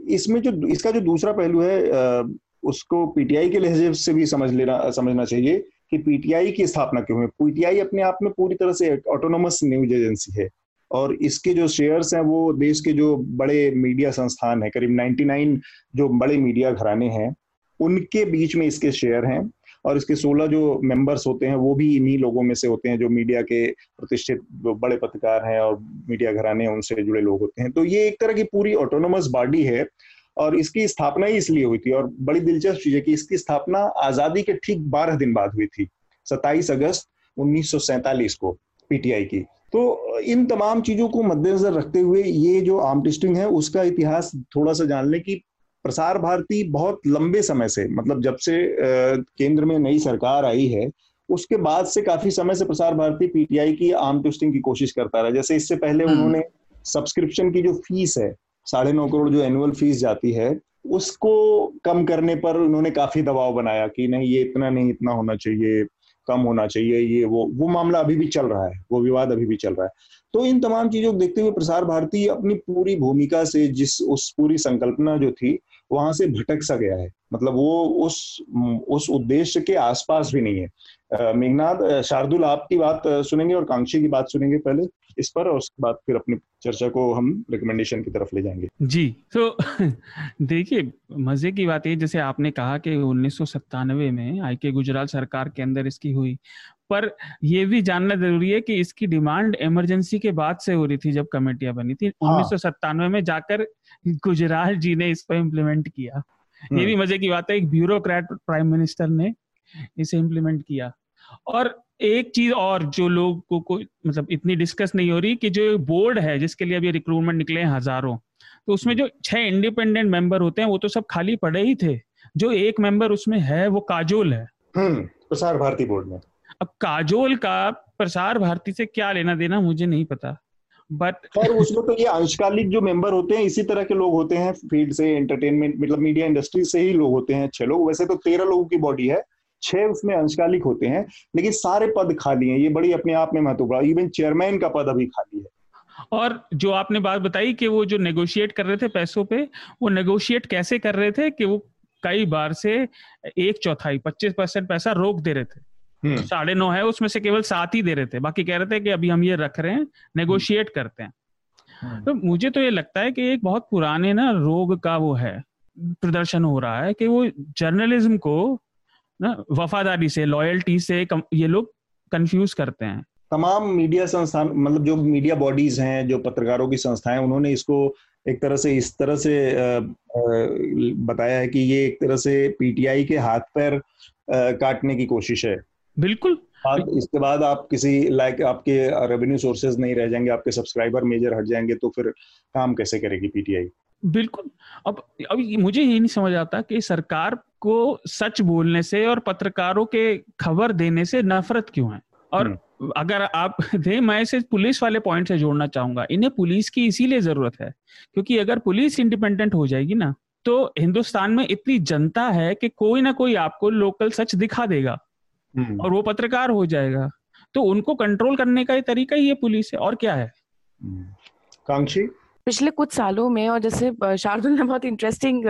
इसमें जो, इसका जो दूसरा पहलू है उसको पीटीआई के लहजे से भी समझ लेना, समझना चाहिए कि पीटीआई की स्थापना क्यों हुई? पीटीआई अपने आप में पूरी तरह से ऑटोनोमस न्यूज़ एजेंसी है। और इसके जो शेयर्स हैं, वो देश के जो बड़े मीडिया संस्थान है, करीब 99 जो बड़े मीडिया घराने हैं, उनके बीच में इसके शेयर हैं। और इसके 16 जो मेंबर्स होते हैं, वो भी इन्हीं लोगों में से होते हैं जो मीडिया के प्रतिष्ठित बड़े पत्रकार हैं और मीडिया घराने उनसे जुड़े लोग होते हैं। तो ये एक तरह की पूरी ऑटोनोमस बॉडी है। और इसकी स्थापना ही इसलिए हुई थी और बड़ी दिलचस्प चीज़ है कि इसकी स्थापना आज़ादी के ठीक बारह दिन बाद हुई थी 27 अगस्त उन्नीस को पीटीआई की तो इन तमाम चीज़ों को मद्देनजर रखते हुए ये जो आर्म टेस्टिंग है उसका इतिहास थोड़ा सा जान ले कि प्रसार भारती बहुत लंबे समय से मतलब जब से केंद्र में नई सरकार आई है उसके बाद से काफ़ी समय से प्रसार भारती पीटीआई की आर्म टेस्टिंग की कोशिश करता रहा जैसे इससे पहले हम्म। उन्होंने सब्सक्रिप्शन की जो फ़ीस है साढ़े नौ करोड़ जो एनुअल फ़ीस जाती है, उसको कम करने पर उन्होंने काफ़ी दबाव बनाया कि नहीं, ये इतना नहीं, इतना होना चाहिए, कम होना चाहिए, ये वो वो मामला अभी भी चल रहा है, वो विवाद अभी भी चल रहा है। तो इन तमाम चीज़ों को देखते हुए प्रसार भारती अपनी पूरी भूमिका से जिस, उस पूरी संकल्पना जो थी, वहाँ से भटक सा गया है। मतलब वो उस उस उद्देश्य के आसपास भी नहीं है। मेघनाथ शार्दुल आपकी बात सुनेंगे और कांक्षी की बात सुनेंगे पहले इस पर और उसके बाद फिर अपनी चर्चा को हम रिकमेंडेशन की तरफ़ ले जाएँगे जी तो देखिए मज़े की बात है जैसे आपने कहा कि उन्नीस में आई के गुजरात सरकार के अंदर इसकी हुई पर यह भी जानना ज़रूरी है कि इसकी डिमांड इमरजेंसी के बाद से हो रही थी जब कमेटियाँ बनी थी उन्नीस हाँ। उन्नीस में जाकर गुजराल जी ने इसको इम्प्लीमेंट किया ये भी हम्म। मज़े की बात है एक ब्यूरोक्रेट प्राइम मिनिस्टर ने इसे इम्प्लीमेंट किया और एक चीज़ और जो लोग को, को मतलब इतनी डिस्कस नहीं हो रही कि जो बोर्ड है जिसके लिए अभी रिक्रूटमेंट निकले हैं हज़ारों तो उसमें जो छह इंडिपेंडेंट मेंबर होते हैं वो तो सब खाली पड़े ही थे। जो एक मेंबर उसमें है वो काजोल है। हम्म, प्रसार भारती बोर्ड में। अब काजोल का प्रसार भारती से क्या लेना देना मुझे नहीं पता। बट और उसमें तो ये अंशकालिक जो मेंबर होते हैं इसी तरह के लोग होते हैं फ़ील्ड से एंटरटेनमेंट मतलब मीडिया इंडस्ट्री से ही लोग होते हैं छह लोग। वैसे तो तेरह लोगों की बॉडी है छह उसमें अंशकालिक होते हैं लेकिन सारे पद खाली हैं। ये बड़ी अपने आप में महत्वपूर्ण इवन चेयरमैन का पद अभी खाली है। और जो आपने बात बताई कि वो जो नेगोशिएट कर रहे थे पैसों पे वो नेगोशिएट कैसे कर रहे थे कि वो कई बार से एक चौथाई पच्चीस परसेंट पैसा रोक दे रहे थे। हम्म। साढ़े नौ है उसमें से केवल सात ही दे रहे थे। बाकी कह रहे थे कि अभी हम ये रख रहे हैं नेगोशिएट करते हैं। हम्म। तो मुझे तो ये लगता है कि एक बहुत पुराने ना रोग का वो है प्रदर्शन हो रहा है कि वो जर्नलिज्म को ना वफादारी से लॉयल्टी से ये लोग कंफ्यूज करते हैं। तमाम मीडिया संस्थान मतलब जो मीडिया बॉडीज हैं जो पत्रकारों की संस्थाएँ उन्होंने इसको एक तरह से इस तरह से बताया है कि ये एक तरह से पीटीआई के हाथ पैर काटने की कोशिश है। बिल्कुल। बाद इसके बाद आप किसी लाइक आपके रेवेन्यू सोर्सेज नहीं रह जाएँगे आपके सब्सक्राइबर मेजर हट जाएँगे तो फिर काम कैसे करेगी पीटीआई बिल्कुल। अब अब मुझे ये नहीं समझ आता कि सरकार को सच बोलने से और पत्रकारों के खबर देने से नफरत क्यों है? और हम्म। अगर आप दे मैं इसे पुलिस वाले पॉइंट से जोड़ना चाहूँगा। इन्हें पुलिस की इसीलिए ज़रूरत है क्योंकि अगर पुलिस इंडिपेंडेंट हो जाएगी ना तो हिंदुस्तान में इतनी जनता है कि कोई ना कोई आपको लोकल सच दिखा देगा। हम्म। और वो पत्रकार हो जाएगा। तो उनको कंट्रोल करने का ही तरीका ही ये पुलिस है। और क्या है? हम्म। कांक्षी? पिछले कुछ सालों में और जैसे शार्दुल ने बहुत इंटरेस्टिंग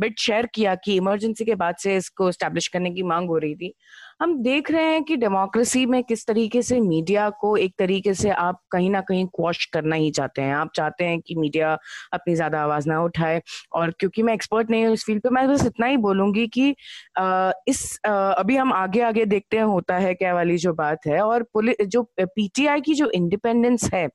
बिट शेयर किया कि इमरजेंसी के बाद से इसको स्टैब्लिश करने की मांग हो रही थी। हम देख रहे हैं कि डेमोक्रेसी में किस तरीके से मीडिया को एक तरीके से आप कहीं ना कहीं क्वॉश करना ही चाहते हैं। आप चाहते हैं कि मीडिया अपनी ज़्यादा आवाज़ ना उठाए। और क्योंकि मैं एक्सपर्ट नहीं हूँ इस फ़ील्ड पे मैं बस इतना ही बोलूँगी कि इस अभी हम आगे आगे देखते हैं होता है क्या वाली जो बात है। और जो पीटीआई की जो इंडिपेंडेंस है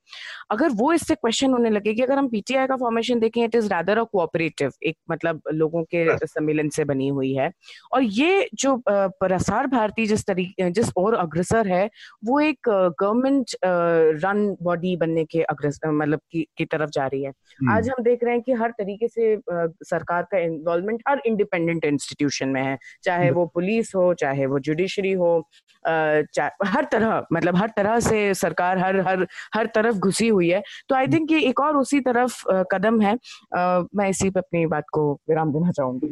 अगर वो इससे क्वेश्चन होने लगे कि अगर हम पीटीआई का फॉर्मेशन देखें it is rather a cooperative एक मतलब लोगों के सम्मेलन से बनी हुई है। और ये जो प्रसार भारती जिस तरीके जिस और अग्रसर है वो एक गवर्नमेंट रन बॉडी बनने के अग्रसर मतलब की, की तरफ़ जा रही है। हम्म। आज हम देख रहे हैं कि हर तरीके से सरकार का इन्वॉल्वमेंट हर इंडिपेंडेंट इंस्टीट्यूशन में है। चाहे वो पुलिस हो चाहे वो जुडिशरी हो हर तरह मतलब हर तरह से सरकार हर हर हर तरफ़ घुसी हुई है। तो आई थिंक ये एक और उसी तरफ़ कदम है। मैं इसी पे अपनी बात को विराम देना चाहूँगी।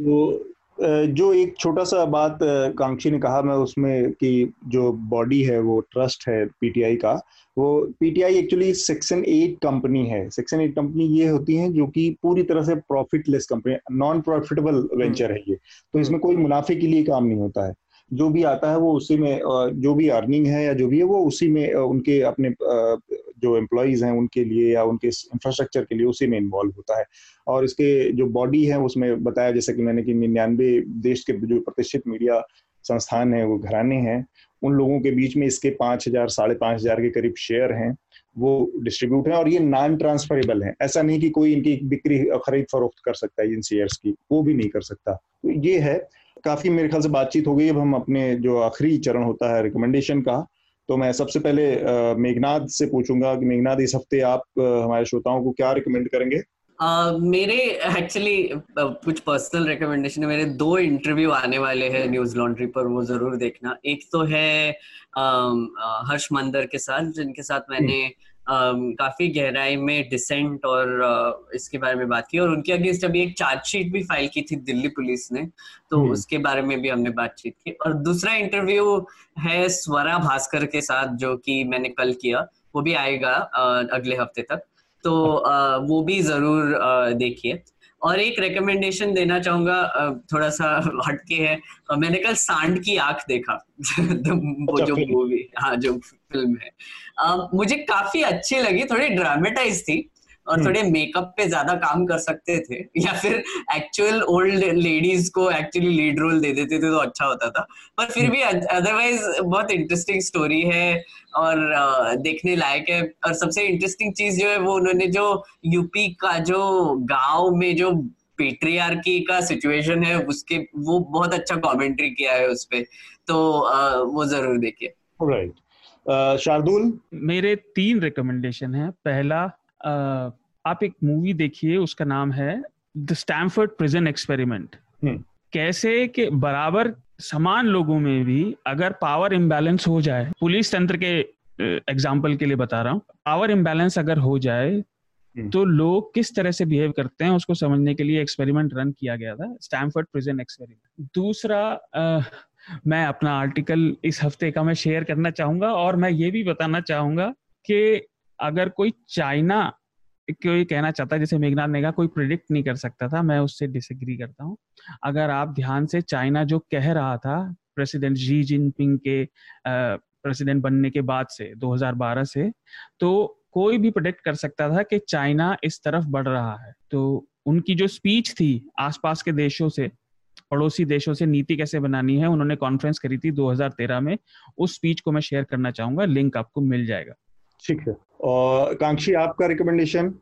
जो एक छोटा सा बात कांक्षी ने कहा मैं उसमें कि जो बॉडी है वो ट्रस्ट है पीटीआई का वो PTI actually section eight company है। सेक्शन एट कंपनी ये होती है जो कि पूरी तरह से profitless company non profitable venture है ये। तो इसमें कोई मुनाफे के लिए काम नहीं होता है। जो भी आता है वो उसी में जो भी अर्निंग है या जो भी है वो उसी में उनके अपने जो एम्प्लॉयज़ हैं उनके लिए या उनके इंफ्रास्ट्रक्चर के लिए उसी में इन्वॉल्व होता है। और इसके जो बॉडी है, उसमें बताया जैसा कि मैंने कि निन्यानवे देश के जो प्रतिष्ठित मीडिया संस्थान है, वो घराने हैं। उन लोगों के बीच में इसके पाँच हज़ार, साढ़े पाँच हज़ार के करीब शेयर हैं, वो डिस्ट्रीब्यूट है और ये नॉन ट्रांसफरेबल है। ऐसा नहीं कि कोई इनकी बिक्री खरीद फरोख्त कर सकता है इन शेयर्स की, वो भी नहीं कर सकता। तो ये है। काफ़ी मेरे ख्याल से बातचीत हो गई। अब हम अपने जो आखिरी चरण होता है रिकमेंडेशन का तो मैं सबसे पहले मेघनाथ से पूछूँगा कि मेघनाथ इस हफ़्ते आप हमारे श्रोताओं को क्या रिकमेंड करेंगे? Uh, मेरे एक्चुअली uh, कुछ पर्सनल रिकमेंडेशन है। मेरे दो इंटरव्यू आने वाले हैं न्यूज़ लॉन्ड्री पर वो ज़रूर देखना। एक तो है uh, हर्ष मंदर के साथ जिनके साथ मैंने काफ़ी गहराई में डिसेंट और इसके बारे में बात की और उनके अगेंस्ट अभी एक चार्जशीट भी फ़ाइल की थी दिल्ली पुलिस ने तो हम्म। उसके बारे में भी हमने बातचीत की और दूसरा इंटरव्यू है स्वरा भास्कर के साथ जो कि मैंने कल किया वो भी आएगा अगले हफ़्ते तक तो वो भी ज़रूर देखिए और एक रिकमेंडेशन देना चाहूँगा थोड़ा सा हटके है। मैंने कल सांड की आँख देखा। वो अच्छा, जो मूवी हाँ जो फ़िल्म है। मुझे काफ़ी अच्छी लगी थोड़ी ड्रामेटाइज थी। और हम्म। थोड़े मेकअप पे ज़्यादा काम कर सकते थे या फिर एक्चुअल ओल्ड लेडीज़ को एक्चुअली लीड रोल दे देते थे तो अच्छा होता था। पर फिर भी अदरवाइज़ बहुत इंटरेस्टिंग स्टोरी है और देखने लायक है। और सबसे इंटरेस्टिंग चीज़ जो है वो उन्होंने जो यूपी का जो गाँव में जो पेट्रियार्की का सिचुएशन है उसके वो बहुत अच्छा कमेंट्री किया है उस पर तो वो ज़रूर देखिए। राइट शार्दुल? मेरे तीन रिकमेंडेशन है। पहला आप एक मूवी देखिए उसका नाम है द स्टैमफर्ड प्रिजन एक्सपेरिमेंट कैसे कि बराबर समान लोगों में भी अगर पावर इम्बैलेंस हो जाए पुलिस तंत्र के एग्ज़ाम्पल के लिए बता रहा हूँ पावर इम्बैलेंस अगर हो जाए हम्म। तो लोग किस तरह से बिहेव करते हैं उसको समझने के लिए एक्सपेरिमेंट रन किया गया था स्टैमफर्ड प्रिजन एक्सपेरिमेंट दूसरा आ, मैं अपना आर्टिकल इस हफ़्ते का मैं शेयर करना चाहूँगा और मैं ये भी बताना चाहूँगा कि अगर कोई चाइना कोई कहना चाहता है, जैसे मेघनाथ ने कहा, कोई प्रिडिक्ट नहीं कर सकता था, मैं उससे डिसएग्री करता हूँ। अगर आप ध्यान से चाइना जो कह रहा था प्रेसिडेंट जी जिनपिंग के प्रेसिडेंट बनने के बाद से 2012 से तो कोई भी प्रोडिक्ट कर सकता था कि चाइना इस तरफ़ बढ़ रहा है। तो उनकी जो स्पीच थी आसपास के देशों से, पड़ोसी देशों से नीति कैसे बनानी है, उन्होंने कॉन्फ्रेंस करी थी 2013 में, उस स्पीच को मैं शेयर करना चाहूँगा लिंक आपको मिल जाएगा। ठीक है। और कांक्षी आपका रिकमेंडेशन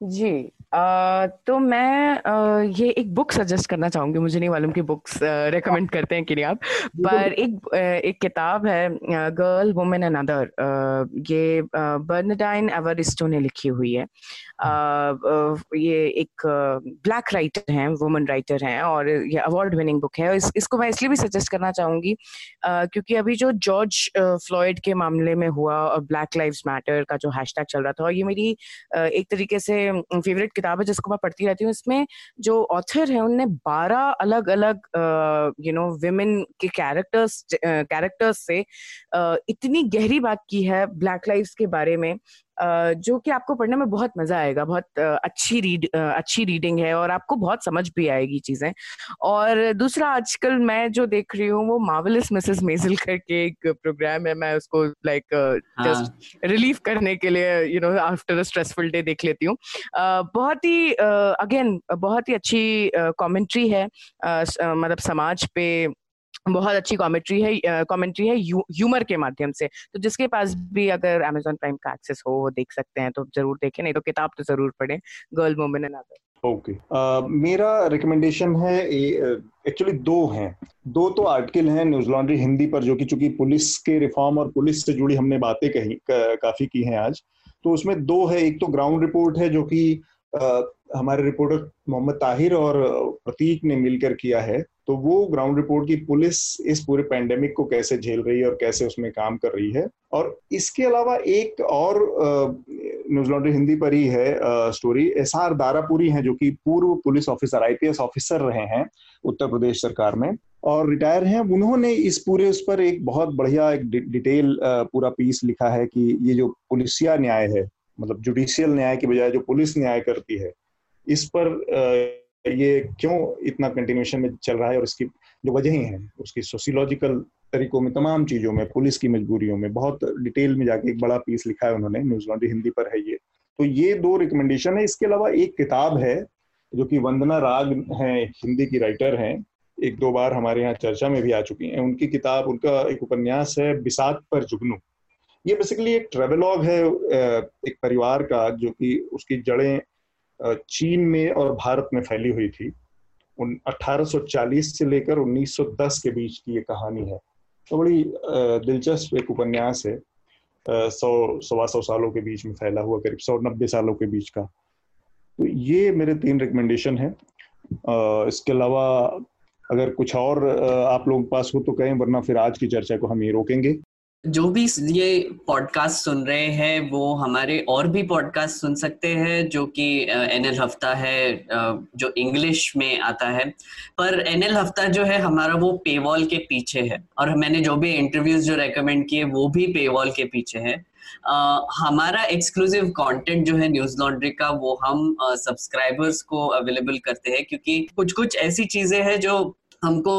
जी आ, तो मैं आ, ये एक बुक सजेस्ट करना चाहूँगी। मुझे नहीं मालूम कि बुक्स रेकमेंड करते हैं कि नहीं आप। पर एक एक किताब है गर्ल वुमेन एंड अदर ये बर्नडाइन एवरिस्टो ने लिखी हुई है। ये एक ब्लैक राइटर हैं वुमेन राइटर हैं और ये अवार्ड विनिंग बुक है। इस, इसको मैं इसलिए भी सजेस्ट करना चाहूँगी क्योंकि अभी जो जॉर्ज फ्लॉयड के मामले में हुआ और ब्लैक लाइव्स मैटर का जो हैशटैग चल रहा था और ये मेरी एक तरीके से फेवरेट किताब है जिसको मैं पढ़ती रहती हूँ। इसमें जो ऑथर है उनने बारह अलग अलग यू नो विमेन के कैरेक्टर्स कैरेक्टर्स से इतनी गहरी बात की है ब्लैक लाइव्स के बारे में जो कि आपको पढ़ने में बहुत मज़ा आएगा बहुत अच्छी रीड अच्छी रीडिंग है और आपको बहुत समझ भी आएगी चीज़ें। और दूसरा आजकल मैं जो देख रही हूँ वो मार्वलस मिसेस मेजल करके एक प्रोग्राम है मैं उसको लाइक जस्ट रिलीफ करने के लिए you know after a stressful day देख लेती हूँ। बहुत ही अगेन बहुत ही अच्छी कमेंट्री है मतलब समाज पे बहुत अच्छी कॉमेंट्री है कमेंट्री है ह्यूमर के माध्यम से। तो जिसके पास भी अगर अमेजोन प्राइम का एक्सेस हो वो देख सकते हैं तो ज़रूर देखें नहीं तो किताब तो ज़रूर पढ़ें girl women and other okay. मेरा रिकमेंडेशन है एक्चुअली दो हैं। दो तो आर्टिकल हैं न्यूज़ लॉन्ड्री हिंदी पर जो कि चूँकि पुलिस के रिफॉर्म और पुलिस से जुड़ी हमने बातें कही का, काफ़ी की हैं आज। तो उसमें दो है एक तो ग्राउंड रिपोर्ट है जो कि हमारे रिपोर्टर मोहम्मद ताहिर और प्रतीक ने मिलकर किया है तो वो ग्राउंड रिपोर्ट की पुलिस इस पूरे पैंडेमिक को कैसे झेल रही है और कैसे उसमें काम कर रही है? और इसके अलावा एक और न्यूज़ लॉन्ड्री हिंदी पर ही है स्टोरी एस आर दारापुरी हैं जो कि पूर्व पुलिस ऑफिसर आईपीएस ऑफिसर रहे हैं उत्तर प्रदेश सरकार में और रिटायर हैं। उन्होंने इस पूरे उस पर एक बहुत बढ़िया एक डिटेल पूरा पीस लिखा है कि ये जो पुलिसिया न्याय है मतलब जुडिशियल न्याय की बजाय जो पुलिस न्याय करती है, इस पर ये क्यों इतना कंटिन्यूशन में चल रहा है और इसकी जो वजह है, उसकी सोशियोलॉजिकल तरीकों में, तमाम चीज़ों में, पुलिस की मजबूरियों में, बहुत डिटेल में जाके एक बड़ा पीस लिखा है उन्होंने न्यूज़ लॉन्ड्री हिंदी पर है ये। तो ये दो रिकमेंडेशन है। इसके अलावा एक किताब है, जो कि वंदना राग है, हिंदी की राइटर हैं। एक दो बार हमारे यहाँ चर्चा में भी आ चुकी हैं। उनकी किताब, उनका एक उपन्यास है, बिसात पर जुगनू। ये बेसिकली एक ट्रेवलॉग है एक परिवार का जो कि उसकी जड़ें चीन में और भारत में फैली हुई थी। उन 1840 से लेकर 1910 के बीच की ये कहानी है। तो बड़ी दिलचस्प एक उपन्यास है। सौ, सवा सौ सालों के बीच में फैला हुआ, करीब सौ नब्बे सालों के बीच का। तो ये मेरे तीन रिकमेंडेशन है। इसके अलावा अगर कुछ और आप लोगों के पास हो तो कहें, वरना फिर आज की चर्चा को हम ये रोकेंगे। जो भी ये पॉडकास्ट सुन रहे हैं वो हमारे और भी पॉडकास्ट सुन सकते हैं जो कि एनएल हफ़्ता है जो इंग्लिश में आता है। पर एनएल हफ़्ता जो है हमारा वो पेवॉल के पीछे है। और मैंने जो भी इंटरव्यूज़ जो रेकमेंड किए वो भी पेवॉल के पीछे है। Uh, हमारा एक्सक्लूसिव कंटेंट जो है न्यूज़ लॉन्ड्री का वो हम सब्सक्राइबर्स uh, को अवेलेबल करते हैं क्योंकि कुछ कुछ ऐसी चीज़ें हैं जो हमको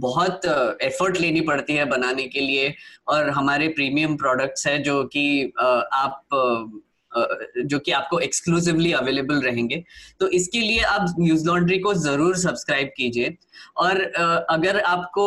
बहुत एफर्ट लेनी पड़ती है बनाने के लिए और हमारे प्रीमियम प्रोडक्ट्स है जो कि आप जो कि आपको एक्सक्लूसिवली अवेलेबल रहेंगे। तो इसके लिए आप न्यूज़ लॉन्ड्री को ज़रूर सब्सक्राइब कीजिए और अगर आपको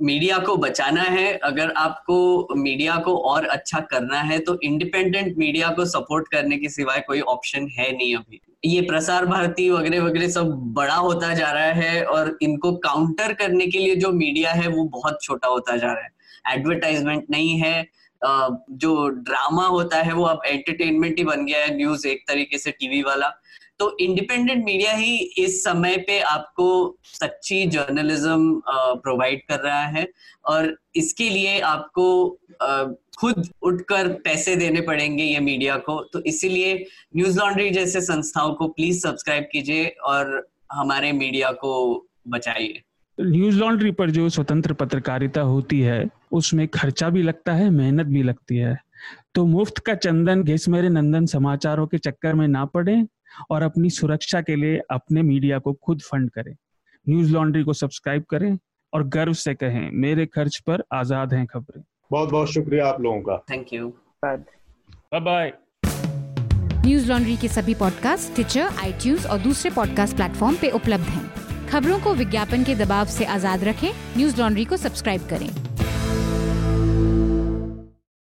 मीडिया को बचाना है, अगर आपको मीडिया को और अच्छा करना है तो इंडिपेंडेंट मीडिया को सपोर्ट करने के सिवाय कोई ऑप्शन है नहीं अभी। ये प्रसार भारती वगैरह वगैरह सब बड़ा होता जा रहा है और इनको काउंटर करने के लिए जो मीडिया है वो बहुत छोटा होता जा रहा है। एडवर्टाइजमेंट नहीं है जो ड्रामा होता है वो अब एंटरटेनमेंट ही बन गया है न्यूज़ एक तरीके से टीवी वाला। तो इंडिपेंडेंट मीडिया ही इस समय पे आपको सच्ची जर्नलिज्म प्रोवाइड कर रहा है और इसके लिए आपको खुद उठकर पैसे देने पड़ेंगे ये मीडिया को। तो इसीलिए न्यूज़ लॉन्ड्री जैसे संस्थाओं को प्लीज़ सब्सक्राइब कीजिए और हमारे मीडिया को बचाइए। न्यूज़ लॉन्ड्री पर जो स्वतंत्र पत्रकारिता होती है, उसमें खर्चा भी लगता है, मेहनत भी लगती है। तो मुफ़्त का चंदन घिस मेरे नंदन समाचारों के चक्कर में ना पड़े। और अपनी सुरक्षा के लिए अपने मीडिया को खुद फंड करें। न्यूज़ लॉन्ड्री को सब्सक्राइब करें और गर्व से कहें मेरे खर्च पर आज़ाद हैं खबरें। बहुत बहुत शुक्रिया आप लोगों का। Thank you bye bye Newslaundry के सभी पॉडकास्ट ट्विटर आई और दूसरे पॉडकास्ट प्लेटफॉर्म पे उपलब्ध हैं। खबरों को विज्ञापन के दबाव से आज़ाद रखें न्यूज़ लॉन्ड्री को सब्सक्राइब करें।